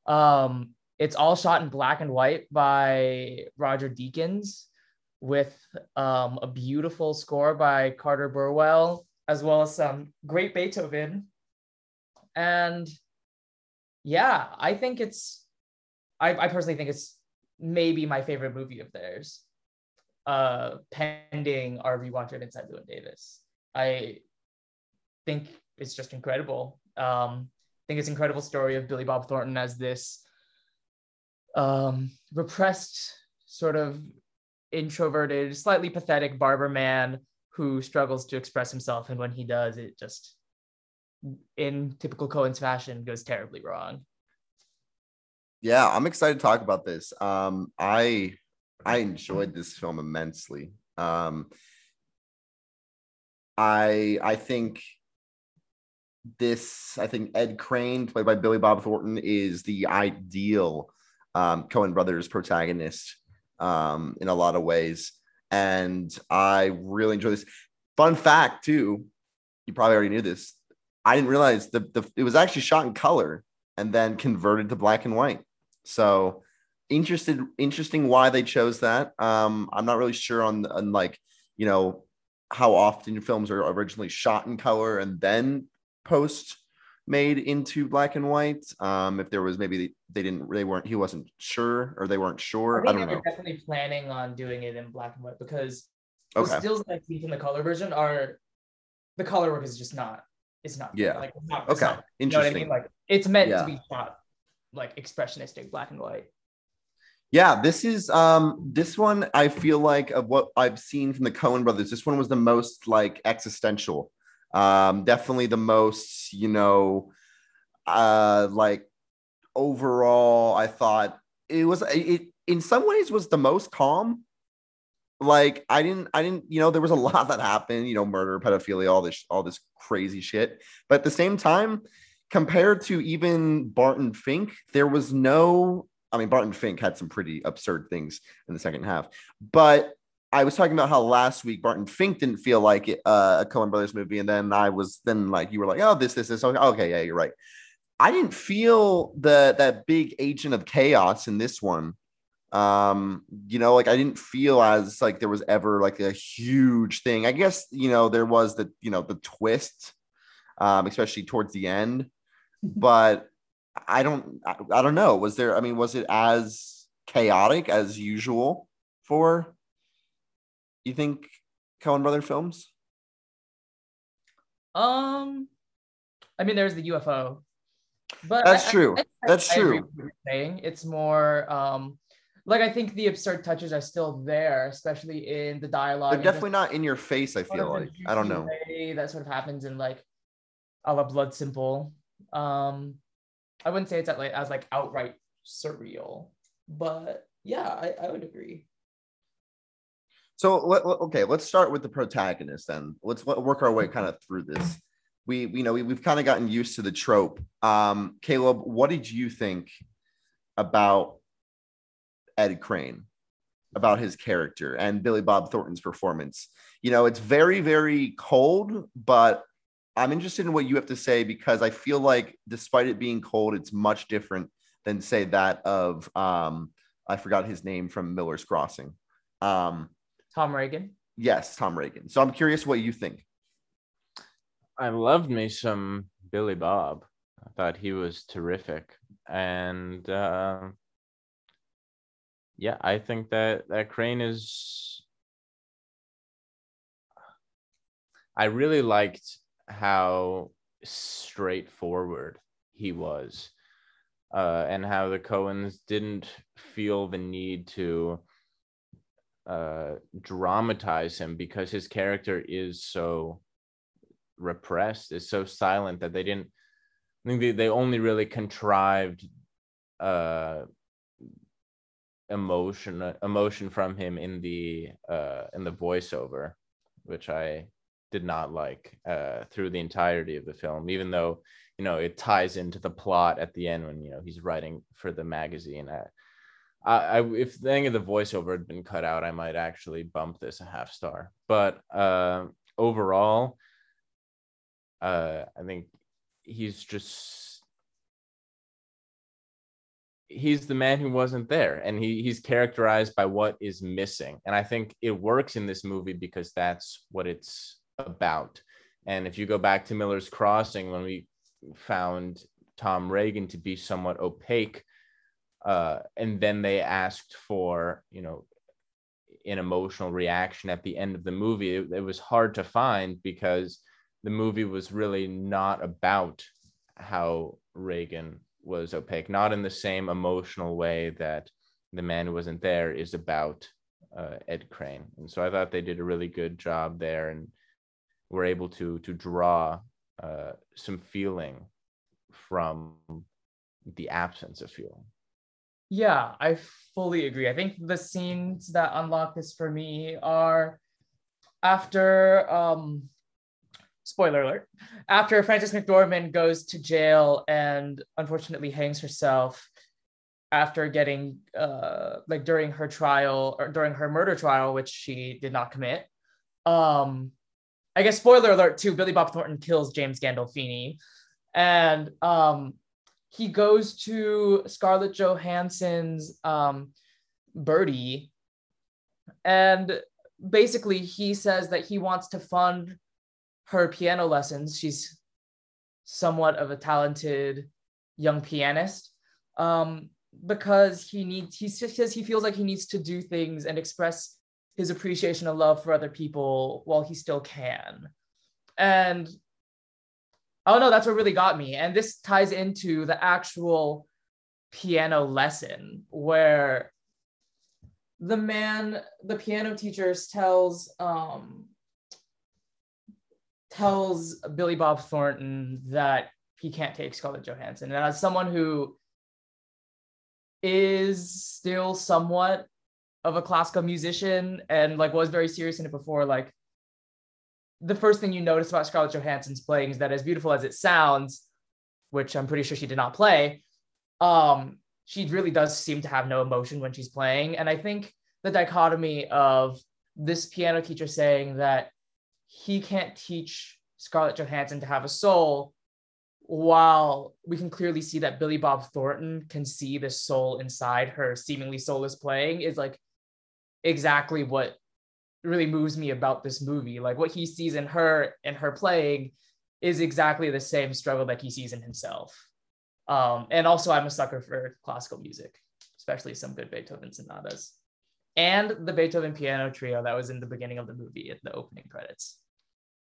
Um, it's all shot in black and white by Roger Deakins with um, a beautiful score by Carter Burwell, as well as some great Beethoven. And yeah, I think it's, I, I personally think it's maybe my favorite movie of theirs, uh, pending our rewatch of Inside Llewyn Davis. I think it's just incredible. Um, I think it's incredible story of Billy Bob Thornton as this um, repressed, sort of introverted, slightly pathetic barber man who struggles to express himself, and when he does, it just, in typical Coen's fashion, goes terribly wrong. Yeah, I'm excited to talk about this. Um, I I enjoyed this film immensely. Um, I I think this I think Ed Crane, played by Billy Bob Thornton, is the ideal um, Coen Brothers protagonist um, in a lot of ways, and I really enjoy this. Fun fact too, you probably already knew this. I didn't realize the, the it was actually shot in color and then converted to black and white. So interested interesting why they chose that. Um, I'm not really sure on, on like you know how often films are originally shot in color and then post made into black and white. Um, if there was maybe they didn't they weren't he wasn't sure or they weren't sure. I, I don't know. Definitely planning on doing it in black and white because okay. the stills that I've seen from the color version are the color work is just not it's not yeah like it's not, okay not, interesting you know what I mean like it's meant Yeah. to be shot like expressionistic black and white. Yeah, this is um this one I feel like of what I've seen from the Coen brothers, this one was the most like existential. Um definitely the most, you know, uh like overall I thought it was it in some ways was the most calm. Like I didn't I didn't, you know, there was a lot that happened, you know, murder, pedophilia, all this all this crazy shit. But at the same time, compared to even Barton Fink, there was no I mean, Barton Fink had some pretty absurd things in the second half. But I was talking about how last week Barton Fink didn't feel like it, uh, a Coen Brothers movie, and then I was then like you were like, oh, this, this, this. Okay, okay, yeah, you're right. I didn't feel the that big agent of chaos in this one. Um, you know, like I didn't feel as like there was ever like a huge thing. I guess you know there was the you know the twist, um, especially towards the end, but I don't I, I don't know. Was there I mean, was it as chaotic as usual for you think Coen Brother films? Um, I mean, there's the UFO, but That's I- true. I- That's true. saying it's more um, like I think the absurd touches are still there, especially in the dialogue. They're definitely not in your face, I feel like. I don't know. That sort of happens in like a la Blood Simple. Um, I wouldn't say it's at like as like outright surreal, but yeah, I, I would agree. So let, okay, let's start with the protagonist then. Let's work our way kind of through this. We, we know we, we've kind of gotten used to the trope. Um, Caleb, what did you think about Ed Crane, about his character and Billy Bob Thornton's performance? You know, it's very, very cold, but I'm interested in what you have to say because I feel like despite it being cold, it's much different than say that of um, I forgot his name from Miller's Crossing. Um, Tom Reagan. Yes, Tom Reagan. So I'm curious what you think. I loved me some Billy Bob. I thought he was terrific, and uh, yeah, I think that that Crane is. I really liked how straightforward he was, uh, and how the Coens didn't feel the need to uh, dramatize him because his character is so repressed, is so silent that they didn't. I think they, they only really contrived uh, emotion emotion from him in the uh, in the voiceover, which I did not like uh, through the entirety of the film, even though you know it ties into the plot at the end when you know he's writing for the magazine. I, I, if any of the voiceover had been cut out, I might actually bump this a half star. But uh, overall, uh, I think he's just he's the man who wasn't there, and he he's characterized by what is missing. And I think it works in this movie because that's what it's about. And if you go back to Miller's Crossing, when we found Tom reagan to be somewhat opaque uh, and then they asked for you know an emotional reaction at the end of the movie it, it, was hard to find because the movie was really not about how Reagan was opaque not in the same emotional way that the man who wasn't there is about uh, ed crane and so i thought they did a really good job there and were able to to draw uh, some feeling from the absence of feeling yeah, I fully agree. I think the scenes that unlock this for me are after um spoiler alert, after Frances McDormand goes to jail and unfortunately hangs herself after getting uh like during her trial or during her murder trial, which she did not commit. Um I guess spoiler alert too, Billy Bob Thornton kills James Gandolfini. And um he goes to Scarlett Johansson's um, Birdy, and basically he says that he wants to fund her piano lessons. She's somewhat of a talented young pianist um, because he needs. He says he feels like he needs to do things and express his appreciation of love for other people while he still can. And oh no, that's what really got me. And this ties into the actual piano lesson where the man, the piano teacher tells um tells Billy Bob Thornton that he can't take Scarlett Johansson. And as someone who is still somewhat of a classical musician and like was very serious in it before, like the first thing you notice about Scarlett Johansson's playing is that as beautiful as it sounds, which I'm pretty sure she did not play, um, she really does seem to have no emotion when she's playing. And I think the dichotomy of this piano teacher saying that he can't teach Scarlett Johansson to have a soul, while we can clearly see that Billy Bob Thornton can see the soul inside her seemingly soulless playing, is like exactly what really moves me about this movie. Like what he sees in her and her playing is exactly the same struggle that he sees in himself. Um, and also, I'm a sucker for classical music, especially some good Beethoven sonatas, and the Beethoven piano trio that was in the beginning of the movie at the opening credits.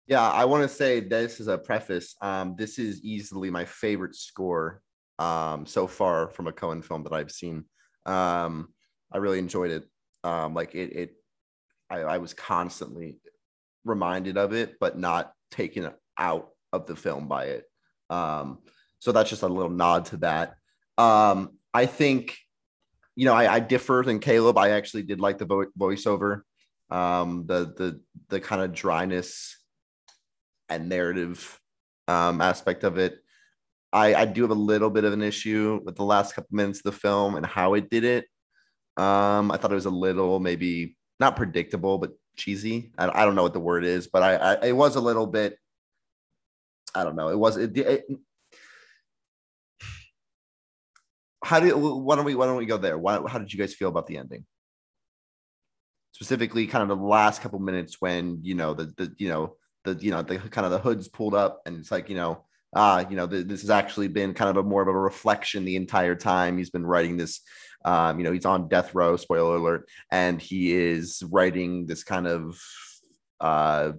Yeah, I want to say this is a preface. Um, this is easily my favorite score um, so far from a Coen film that I've seen. Um, I really enjoyed it. Um, like it, it I, I was constantly reminded of it, but not taken out of the film by it. Um, so that's just a little nod to that. Um, I think, you know, I, I differ than Caleb. I actually did like the vo- voiceover, um, the the the kind of dryness and narrative um, aspect of it. I, I do have a little bit of an issue with the last couple minutes of the film and how it did it. Um, I thought it was a little maybe not predictable, but cheesy. I, I don't know what the word is, but I, I, it was a little bit. I don't know. It was it, it how do why don't we why don't we go there? Why, how did you guys feel about the ending? Specifically, kind of the last couple minutes when you know the the you know the you know the kind of the hoods pulled up and it's like you know ah you know the, this has actually been kind of a more of a reflection the entire time he's been writing this um, you know, he's on death row, spoiler alert, and he is writing this kind of uh,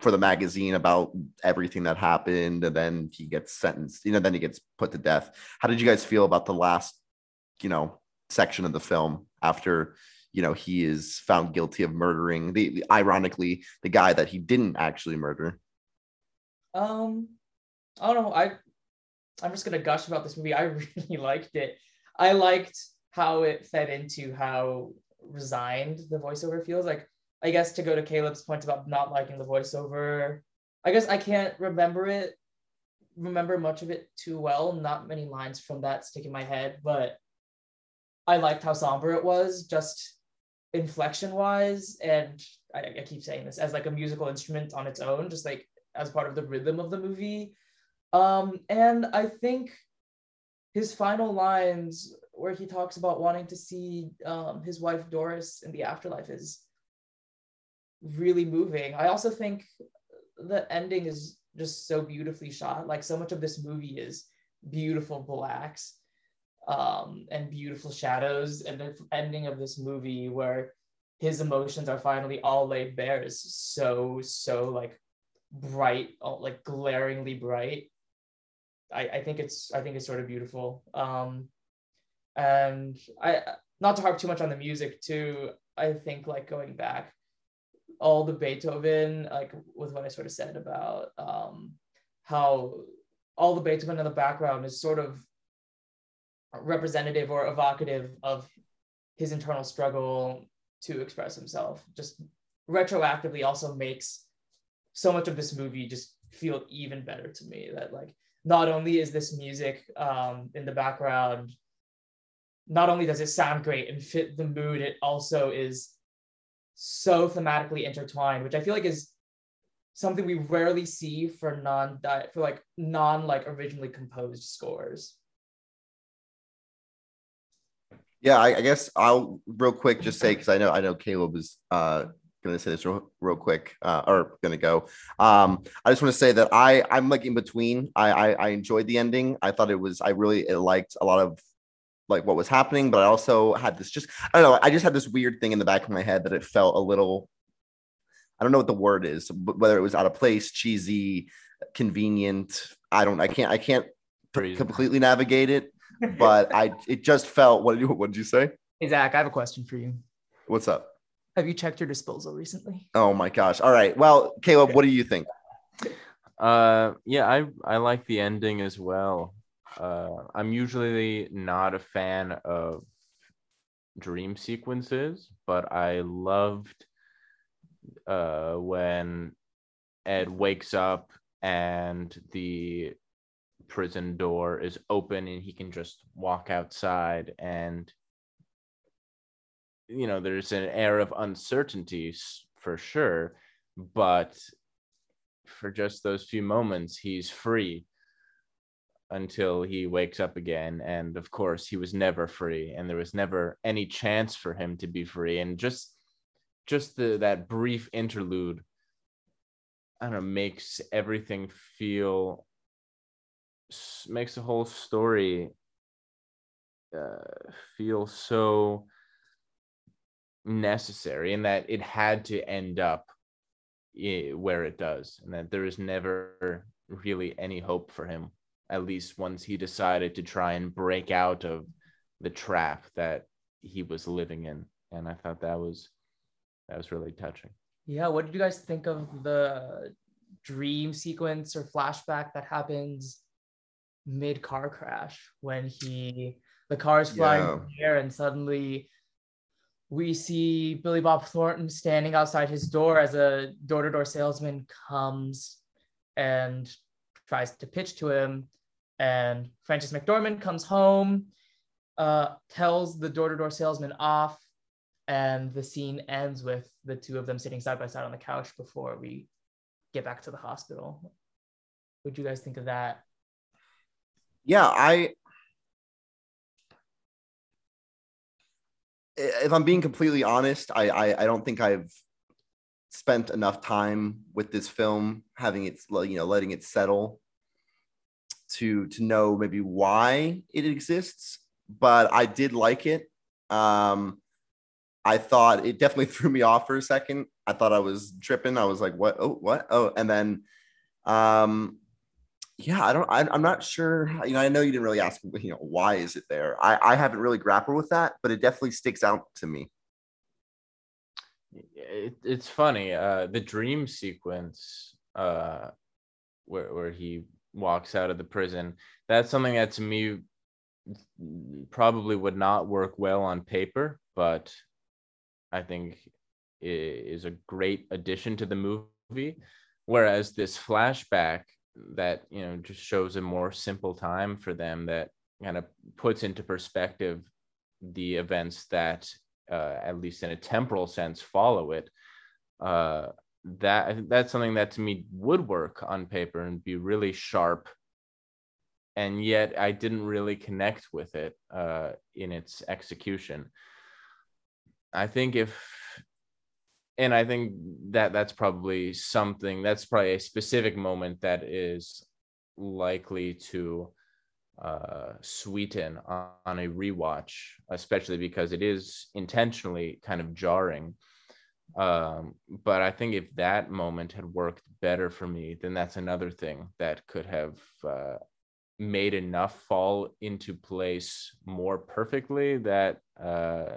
for the magazine about everything that happened, and then he gets sentenced. You know, then he gets put to death. How did you guys feel about the last, you know, section of the film after, you know he is found guilty of murdering the, ironically the guy that he didn't actually murder. Um, I don't know. I I'm just gonna gush about this movie. I really liked it. I liked how it fed into how resigned the voiceover feels. Like I guess to go to Caleb's point about not liking the voiceover, I guess I can't remember it, remember much of it too well. Not many lines from that stick in my head, but I liked how somber it was, just inflection wise. And I, I keep saying this as like a musical instrument on its own, just like as part of the rhythm of the movie. Um, and I think his final lines where he talks about wanting to see um, his wife Doris in the afterlife is really moving. I also think the ending is just so beautifully shot. Like so much of this movie is beautiful blacks um, and beautiful shadows. And the ending of this movie where his emotions are finally all laid bare is so so like bright, like glaringly bright. I, I think it's I think it's sort of beautiful. Um, and I not to harp too much on the music too. I think like going back, all the Beethoven, like with what I sort of said about um, how all the Beethoven in the background is sort of representative or evocative of his internal struggle to express himself. Just retroactively also makes so much of this movie just feel even better to me. That like not only is this music um, in the background, not only does it sound great and fit the mood, it also is so thematically intertwined, which I feel like is something we rarely see for non for like non like originally composed scores. Yeah, I, I guess I'll real quick just say because I know I know Caleb is uh, to say this real, real quick uh, or to go. Um, I just want to say that I I'm like in between. I, I I enjoyed the ending. I thought it was I really liked a lot of like what was happening, but I also had this just I don't know. I just had this weird thing in the back of my head that it felt a little. I don't know what the word is, but whether it was out of place, cheesy, convenient. I don't. I can't. I can't Crazy. completely navigate it but I it just felt what did you what did you say? Hey Zach, I have a question for you. What's up? Have you checked your disposal recently? Oh my gosh. All right. Well, Caleb, what do you think? Uh, yeah, I I like the ending as well. Uh, I'm usually not a fan of dream sequences, but I loved uh when Ed wakes up and the prison door is open and he can just walk outside and you know there's an air of uncertainty for sure but for just those few moments he's free until he wakes up again and of course he was never free and there was never any chance for him to be free and just just the that brief interlude I don't know makes everything feel makes the whole story uh, feel so necessary and that it had to end up where it does and that there is never really any hope for him at least once he decided to try and break out of the trap that he was living in. And i thought that was that was really touching. Yeah what did you guys think of the dream sequence or flashback that happens mid car crash when he the car is flying yeah. in the air and suddenly we see Billy Bob Thornton standing outside his door as a door-to-door salesman comes and tries to pitch to him and Frances McDormand comes home uh, tells the door-to-door salesman off and the scene ends with the two of them sitting side by side on the couch before we get back to the hospital. What do you guys think of that? yeah, I if I'm being completely honest, I, I I, don't think I've spent enough time with this film, having it you know letting it settle to to know maybe why it exists. But I did like it. Um, I thought it definitely threw me off for a second. I thought I was tripping. I was like, "What? Oh, what? Oh!" And then, um, yeah, I don't. I, am not sure. You know, I know you didn't really ask. You know, why is it there? I I haven't really grappled with that, but it definitely sticks out to me. it, it's funny. Uh, the dream sequence, uh, where where he walks out of the prison, that's something that to me probably would not work well on paper, but I think is a great addition to the movie. Whereas this flashback that you know just shows a more simple time for them that kind of puts into perspective the events that uh, at least in a temporal sense follow it uh, that that's something that to me would work on paper and be really sharp and yet i didn't really connect with it uh, in its execution i think if and i think that that's probably something that's probably a specific moment that is likely to uh, sweeten on, on a rewatch, especially because it is intentionally kind of jarring. Um, but I think if that moment had worked better for me, then that's another thing that could have uh, made enough fall into place more perfectly that uh,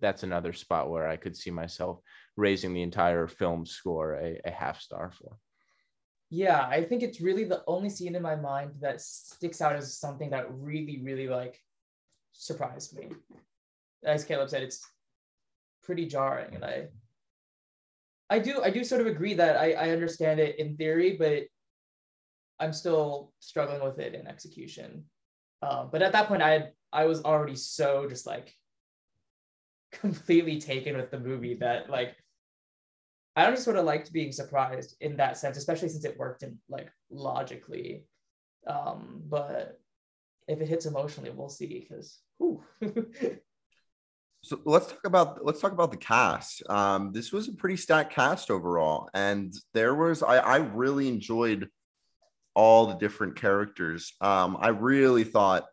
that's another spot where I could see myself raising the entire film score a, a half star for. Yeah i think it's really the only scene in my mind that sticks out as something that really really like surprised me. As caleb said it's pretty jarring and i i do i do sort of agree that i i understand it in theory but i'm still struggling with it in execution um, but at that point i had i was already so just like completely taken with the movie that like I only sort of liked being surprised in that sense, especially since it worked in like logically. Um, but if it hits emotionally, we'll see. Because so let's talk about let's talk about the cast. Um, this was a pretty stacked cast overall, and there was I I really enjoyed all the different characters. Um, I really thought,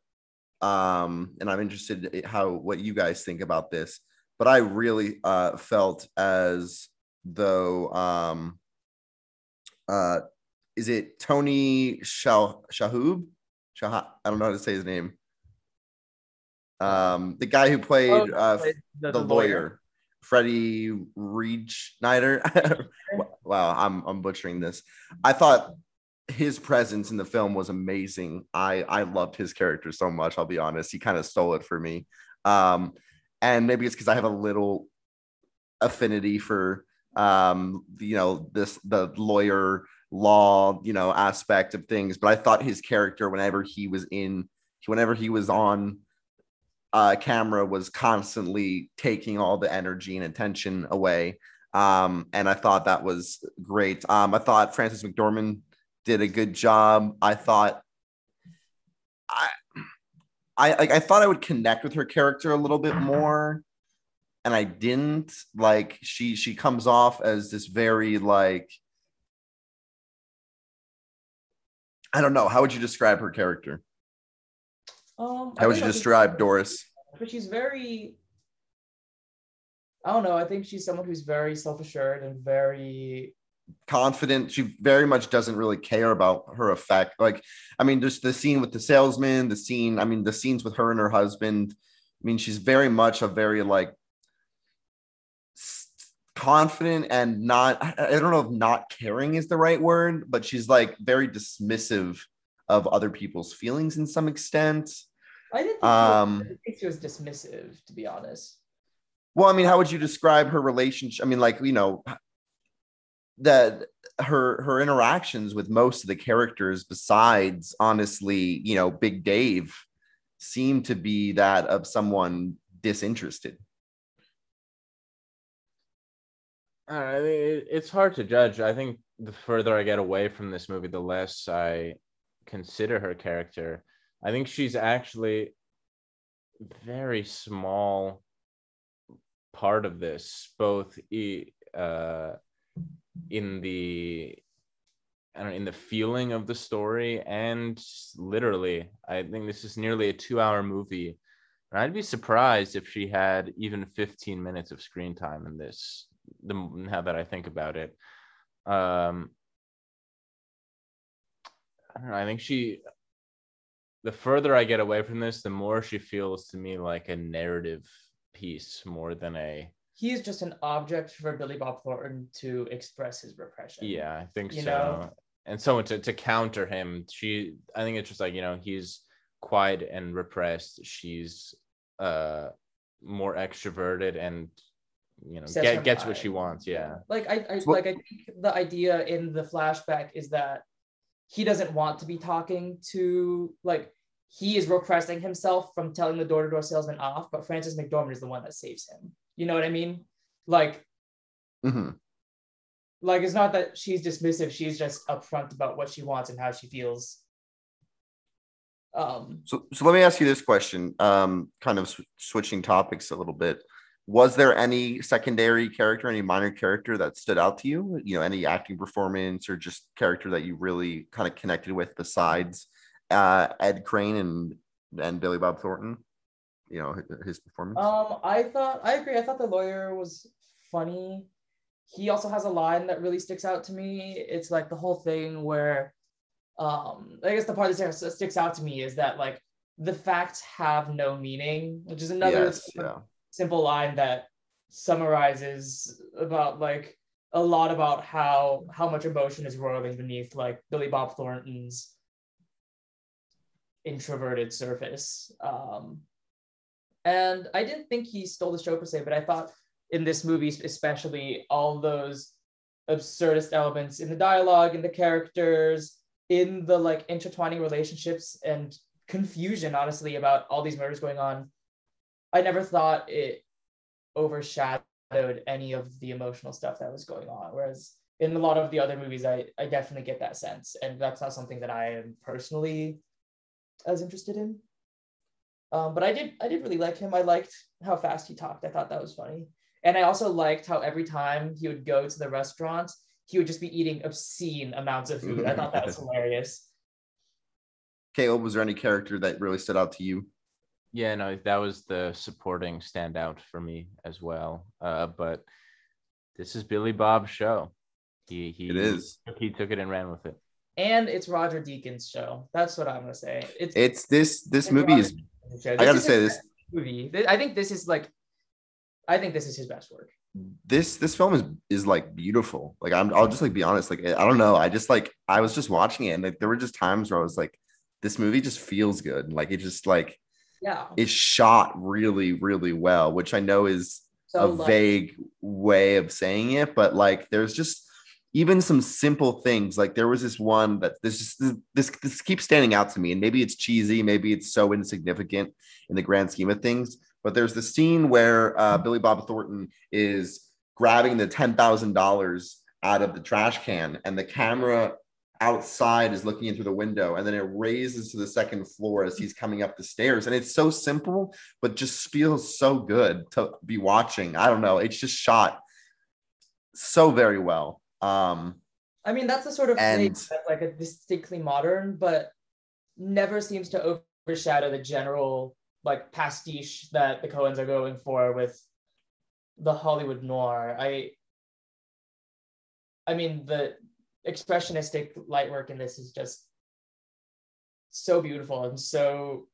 um, and I'm interested in how what you guys think about this, but I really uh, felt as though um uh is it Tony Shah Shahub? Shah I don't know how to say his name. Um the guy who played oh, uh the, the, lawyer. lawyer. Freddie Reed Schneider. wow, I'm I'm butchering this. I thought his presence in the film was amazing. I I loved his character so much. I'll be honest. He kind of stole it for me. Um, and maybe it's because I have a little affinity for um, you know, this the lawyer law, you know, aspect of things. But I thought his character, whenever he was in, whenever he was on uh, camera, was constantly taking all the energy and attention away. Um, and I thought that was great. Um, I thought Frances McDormand did a good job. I thought I I I thought I would connect with her character a little bit more and I didn't like she she comes off as this very like I don't know how would you describe her character? Um, how would you describe Doris? But she's very I don't know. I think she's someone who's very self-assured and very confident. She very much doesn't really care about her effect. Like, I mean, just the scene with the salesman, the scene, I mean, the scenes with her and her husband. I mean, she's very much a very like confident and not I don't know if not caring is the right word, but she's like very dismissive of other people's feelings in some extent. I didn't think, um, she, was, think she was dismissive, to be honest. Well, I mean, how would you describe her relationship? I mean, like, you know, that her her interactions with most of the characters besides honestly, you know, Big Dave seem to be that of someone disinterested. Uh, it, it's hard to judge. I think the further I get away from this movie, the less I consider her character. I think she's actually very small part of this, both uh, in the I don't know, in the feeling of the story and literally. I think this is nearly a two-hour movie. And I'd be surprised if she had even 15 minutes of screen time in this the now that I think about it. Um, I don't know. I think she. The further I get away from this, the more she feels to me like a narrative piece more than a he's just an object for Billy Bob Thornton to express his repression. Yeah, I think You so. know? And so to, to counter him, she I think it's just like, you know, he's quiet and repressed. She's uh more extroverted and you know get, gets what she wants. Yeah. Like I, I So- like I think the idea in the flashback is that he doesn't want to be talking to like he is repressing himself from telling the door-to-door salesman off, but Frances McDormand is the one that saves him. You know what I mean? Like Mhm. like it's not that she's dismissive, she's just upfront about what she wants and how she feels. Um So, so let me ask you this question, um, kind of sw- switching topics a little bit. Was there any secondary character, any minor character that stood out to you? You know, any acting performance or just character that you really kind of connected with besides uh, Ed Crane and and Billy Bob Thornton? You know, his performance. Um, I thought I agree. I thought the lawyer was funny. He also has a line that really sticks out to me. It's like the whole thing where, um, I guess the part that sticks- out to me is that like the facts have no meaning, which is another yes, yeah. Simple line that summarizes about like a lot about how how much emotion is roiling beneath like Billy Bob Thornton's introverted surface. Um, and I didn't think he stole the show per se, but I thought in this movie, especially all those absurdist elements in the dialogue, in the characters, in the like intertwining relationships and confusion, honestly, about all these murders going on. I never thought it overshadowed any of the emotional stuff that was going on. Whereas in a lot of the other movies, I, I definitely get that sense. And that's not something that I am personally as interested in. Um, but I did I did really like him. I liked how fast he talked. I thought that was funny. And I also liked how every time he would go to the restaurant, he would just be eating obscene amounts of food. I thought that was hilarious. Caleb, was there any character that really stood out to you? Yeah, no, that was the supporting standout for me as well. Uh, but this is Billy Bob's show. He he It is. he took it and ran with it. And it's Roger Deakins' show. That's what I'm gonna say. It's It's this this it's movie Roger is. Deakins' show. I gotta is say this. movie. I think this is like, I think this is his best work. this this film is is like beautiful. Like I'm I'll just like be honest. Like I don't know. I just like I was just watching it and like there were just times where I was like, this movie just feels good. Like it just like Yeah. is shot really, really well, which I know is So a vague way of saying it, but like there's just even some simple things. Like there was this one that this just this this keeps standing out to me, and maybe it's cheesy, maybe it's so insignificant in the grand scheme of things. But there's the scene where uh, Billy Bob Thornton is grabbing the ten thousand dollars out of the trash can, and the camera outside is looking in through the window, and then it raises to the second floor as he's coming up the stairs. And it's so simple, but just feels so good to be watching. I don't know. It's just shot so very well. Um, I mean, that's the sort of thing And- that's like a distinctly modern, but never seems to overshadow the general like pastiche that the Coens are going for with the Hollywood noir. I, I mean, the expressionistic light work in this is just so beautiful and so.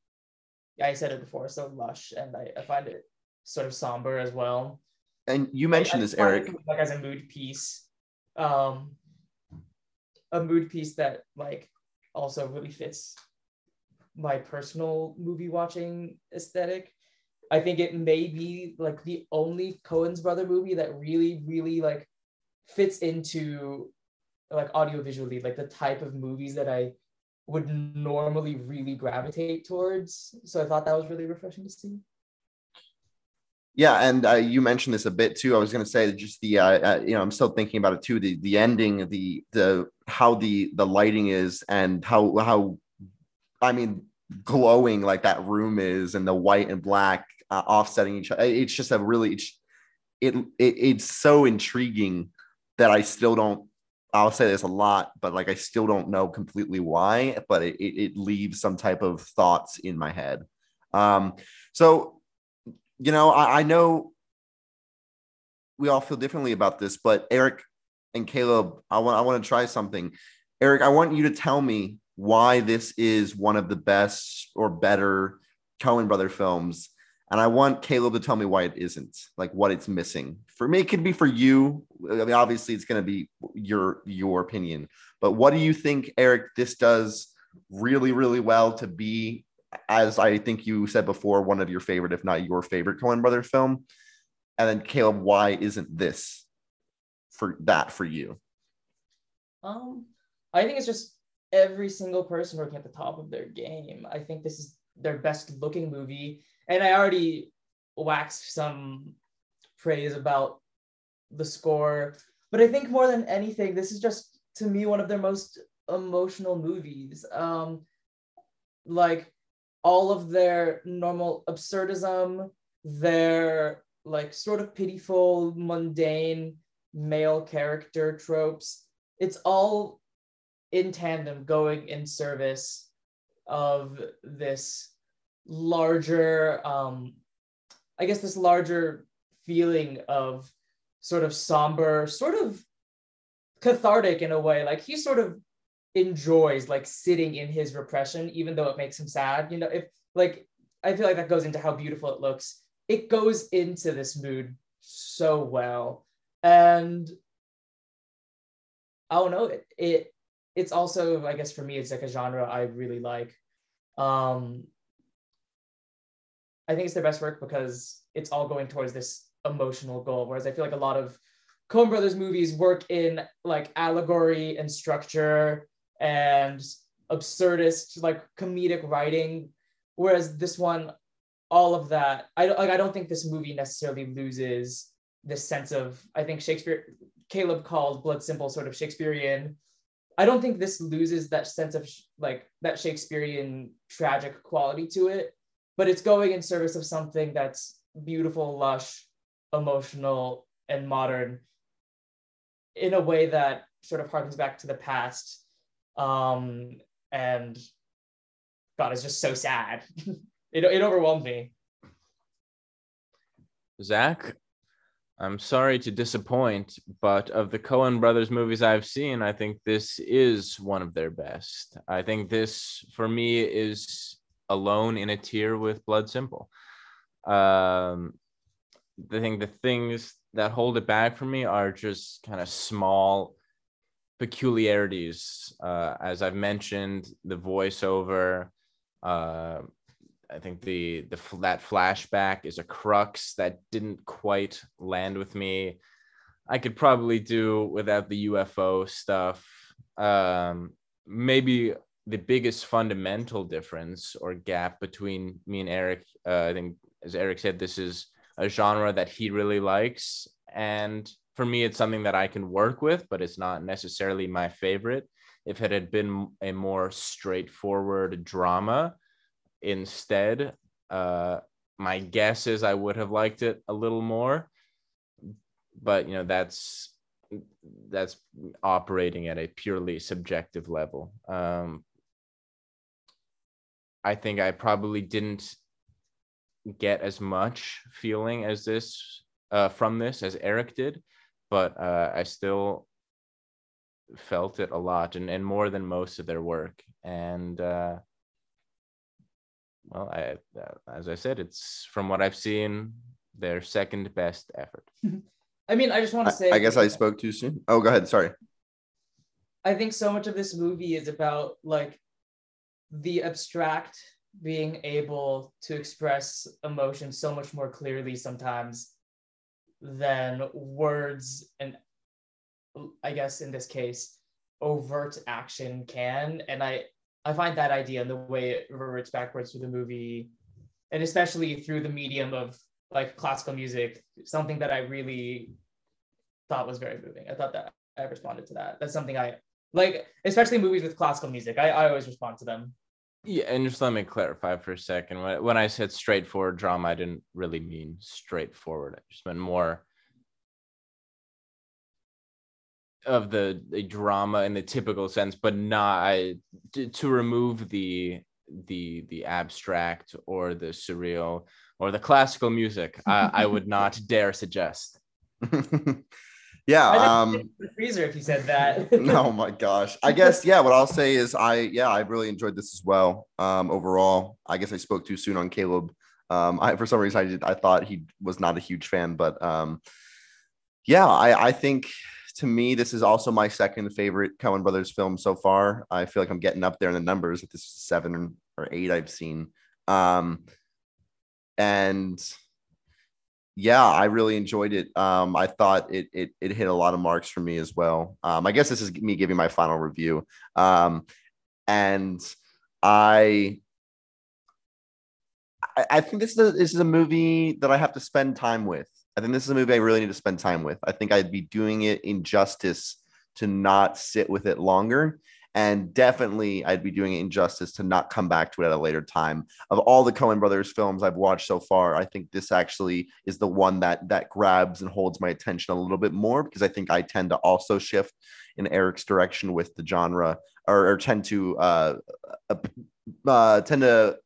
I said it before, so lush, and I, I find it sort of somber as well. and you mentioned I this, Eric. it like as a mood piece, um, a mood piece that like also really fits my personal movie watching aesthetic. I think it may be like the only Coen's brother movie that really, really like fits into like audio visually, like the type of movies that I would normally really gravitate towards. So I thought that was really refreshing to see. Yeah, and uh, you mentioned this a bit too. I was going to say that just the, uh, uh, you know, I'm still thinking about it too. The the ending, the the how the the lighting is, and how how, I mean, glowing like that room is, and the white and black uh, offsetting each other. It's just a really, it's, it, it it's so intriguing that I still don't. I'll say this a lot, but like I still don't know completely why, but it, it, it leaves some type of thoughts in my head. Um, so you know, I, I know we all feel differently about this, but Eric and Caleb, I want I want to try something. Eric, I want you to tell me why this is one of the best or better Coen brother films, and I want Caleb to tell me why it isn't, like what it's missing. For me, it could be for you. I mean, obviously, it's going to be your your opinion. But what do you think, Eric? This does really, really well to be, as I think you said before, one of your favorite, if not your favorite, Coen Brothers film. And then Caleb, why isn't this for that for you? Um, I think it's just every single person working at the top of their game. I think this is their best looking movie. And I already waxed some praise about the score, but I think more than anything, this is just to me one of their most emotional movies. Um, like all of their normal absurdism, their like sort of pitiful, mundane male character tropes. It's all in tandem going in service of this larger um i guess this larger feeling of sort of somber sort of cathartic in a way. Like he sort of enjoys like sitting in his repression even though it makes him sad. You know if like i feel like that goes into how beautiful it looks. It goes into this mood so well. And i don't know it, it it's also i guess for me it's like a genre i really like. Um i think it's their best work because it's all going towards this emotional goal whereas i feel like a lot of coen brothers movies work in like allegory and structure and absurdist like comedic writing whereas this one all of that i like i don't think this movie necessarily loses this sense of i think shakespeare caleb called blood simple sort of shakespearean. I don't think this loses that sense of like that Shakespearean tragic quality to it, but it's going in service of something that's beautiful, lush, emotional, and modern in a way that sort of harkens back to the past. Um, and God, it's just so sad. it, it overwhelmed me. Zach, I'm sorry to disappoint, but of the Coen brothers movies I've seen, I think this is one of their best. I think this, for me, is alone in a tier with Blood Simple. Um, I think the things that hold it back for me are just kind of small peculiarities. Uh, as I've mentioned, the voiceover, uh, I think the the that flashback is a crux that didn't quite land with me. I could probably do without the UFO stuff. Um, maybe the biggest fundamental difference or gap between me and Eric, uh, I think, as Eric said, this is a genre that he really likes, and for me, it's something that I can work with, but it's not necessarily my favorite. If it had been a more straightforward drama, instead. Uh, my guess is I would have liked it a little more, but you know that's that's operating at a purely subjective level. Um, I think I probably didn't get as much feeling as this uh, from this as Eric did, but uh, I still felt it a lot and, and more than most of their work. And uh, well, I, uh, as I said, it's from what I've seen, their second best effort. I mean, I just want to say. I, I guess I spoke too soon. Oh, go ahead. Sorry. I think so much of this movie is about like the abstract being able to express emotion so much more clearly sometimes than words and I guess in this case overt action can and I I find that idea and the way it reverts backwards through the movie, and especially through the medium of like classical music, something that I really thought was very moving. I thought that I responded to that. That's something I like, especially movies with classical music. I, I always respond to them. Yeah, and just let me clarify for a second. When, when I said straightforward drama, I didn't really mean straightforward. I just meant more of the, the drama in the typical sense, but not I, to, to remove the the the abstract or the surreal or the classical music. I, I would not dare suggest. yeah, um, freezer if you said that. oh my gosh. I guess yeah. What I'll say is I yeah I really enjoyed this as well. Um, overall, I guess I spoke too soon on Caleb. Um, I for some reason I did I thought he was not a huge fan, but um, yeah, I I think to me this is also my second favorite Coen Brothers film so far. I feel like I'm getting up there in the numbers. If this is seven or eight I've seen, um, and yeah, I really enjoyed it. Um, I thought it, it it hit a lot of marks for me as well. Um, I guess this is me giving my final review. Um, and I I, think this is a, this is a movie that I have to spend time with. I think this is a movie I really need to spend time with. I think I'd be doing it injustice to not sit with it longer. And definitely, I'd be doing it injustice to not come back to it at a later time. Of all the Coen Brothers films I've watched so far, I think this actually is the one that that grabs and holds my attention a little bit more because I think I tend to also shift in Eric's direction with the genre, or, or tend to uh, uh, uh, tend to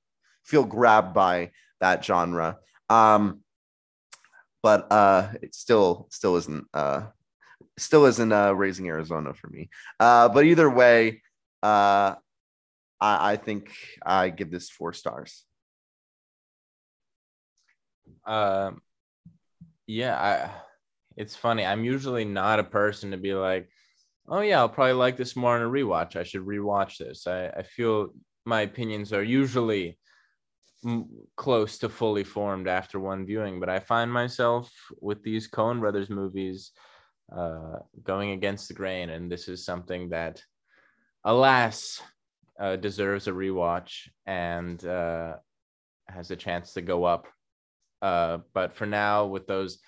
feel grabbed by that genre. Um, but uh, it still still isn't uh, still isn't uh, raising Arizona for me. Uh, but either way, uh, I, I think I give this four stars. Um, yeah, I. It's funny. I'm usually not a person to be like, oh yeah, I'll probably like this more in a rewatch. I should rewatch this. I, I feel my opinions are usually close to fully formed after one viewing, but I find myself with these Coen Brothers movies uh, going against the grain, and this is something that, alas, uh, deserves a rewatch and uh, has a chance to go up. Uh, but for now, with those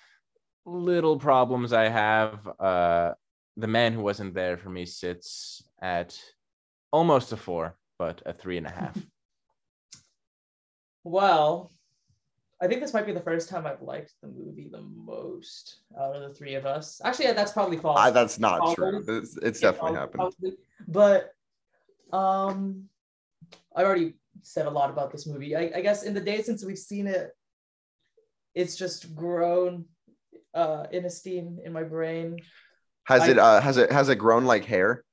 little problems I have, uh, the man who wasn't there for me sits at almost a four, but a three and a half. Well, I think this might be the first time I've liked the movie the most out of the three of us. Actually, yeah, that's probably false. I, that's not probably. true. It's, it's definitely happened. Probably. But um, I already said a lot about this movie. I, I, guess in the days since we've seen it, it's just grown uh, in esteem in my brain. Has I, it uh, has it has it grown like hair?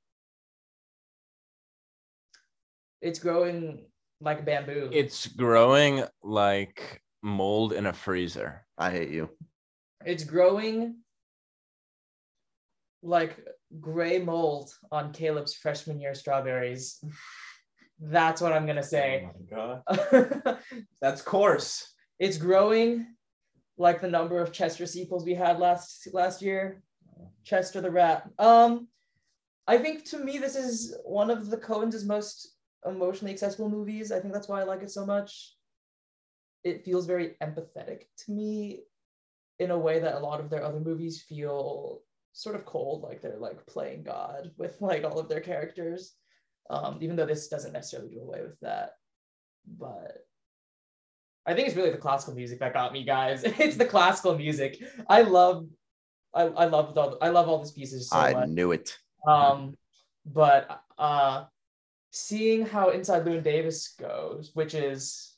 It's growing like bamboo. It's growing like mold in a freezer. I hate you. It's growing like gray mold on Caleb's freshman year strawberries. That's what I'm gonna say. Oh my god. That's coarse. It's growing like the number of Chester sequels we had last last year. Chester the rat. Um I think to me this is one of the Coens' most emotionally accessible movies. I think that's why I like it so much. It feels very empathetic to me in a way that a lot of their other movies feel sort of cold, like they're like playing God with like all of their characters. Um, even though this doesn't necessarily do away with that. But I think it's really the classical music that got me, guys. it's the classical music. I love I, I love all I love all these pieces so I much. knew it. Um but uh seeing how Inside Llewyn Davis goes, which is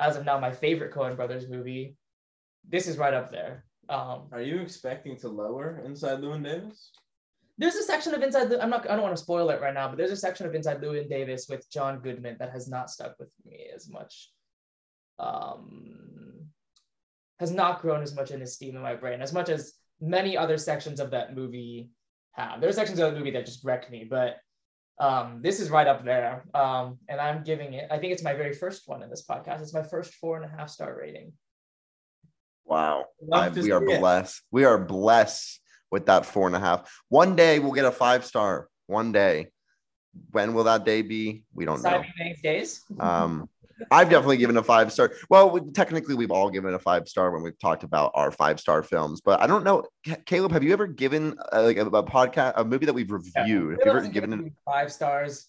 as of now my favorite Coen Brothers movie, this is right up there. Um, Are you expecting to lower Inside Llewyn Davis? There's a section of Inside. I'm not. I don't want to spoil it right now, but there's a section of Inside Llewyn Davis with John Goodman that has not stuck with me as much. Um, has not grown as much in esteem in my brain as much as many other sections of that movie have. There are sections of the movie that just wrecked me, but um, this is right up there. Um, and I'm giving it, I think it's my very first one in this podcast. It's my first four and a half star rating. Wow. I, we are blessed. It. We are blessed with that four and a half. One day we'll get a five star. One day. When will that day be? We don't know. days. Um, I've definitely given a five star. Well, we, technically, we've all given a five star when we've talked about our five star films. But I don't know, Caleb, have you ever given uh, like a, a, podcast, a movie that we've reviewed? Yeah, have you ever given it five stars?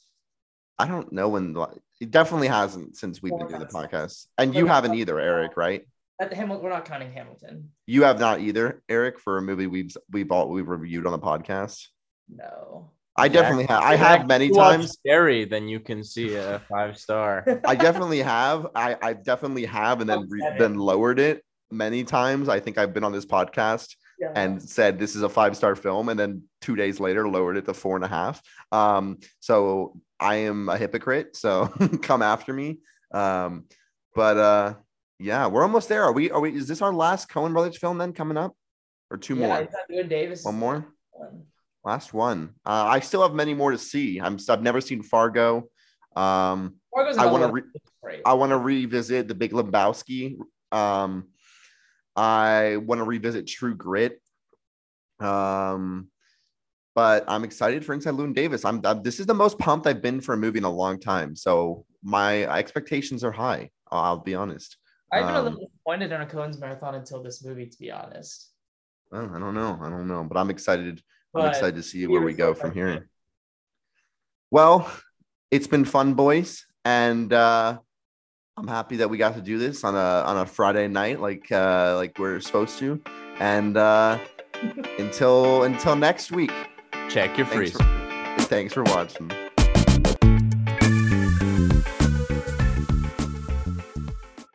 I don't know when. It definitely hasn't since we've been doing the podcast, and you haven't either, Eric, right? At Hamilton, we're not counting Hamilton. You have not either, Eric, for a movie we've we've all we've reviewed on the podcast. No. I definitely have. I have many times. Scary, than you can see a five star. I definitely have. I, I definitely have, and then re- then lowered it many times. I think I've been on this podcast yeah. and said this is a five star film, and then two days later lowered it to four and a half. Um, so I am a hypocrite. So come after me. Um, but uh, Yeah, we're almost there. Are we? Are we? Is this our last Coen Brothers film then coming up, or two yeah, more? is that Davis? One more. One. Last one. Uh, I still have many more to see. I'm. I've never seen Fargo. Um, Fargo's I wanna re- I want to revisit The Big Lebowski. Um, I want to revisit True Grit. Um, but I'm excited for Inside Llewyn Davis. I'm, I'm. This is the most pumped I've been for a movie in a long time. So my expectations are high. I'll be honest. I've been a um, little disappointed in a Coen's marathon until this movie, to be honest. I don't know. I don't know, but I'm excited. I'm excited to see where were we so go from here. Well, it's been fun, boys, and uh, I'm happy that we got to do this on a on a Friday night, like uh, like we're supposed to. And uh, until until next week, Check your thanks for, thanks for watching.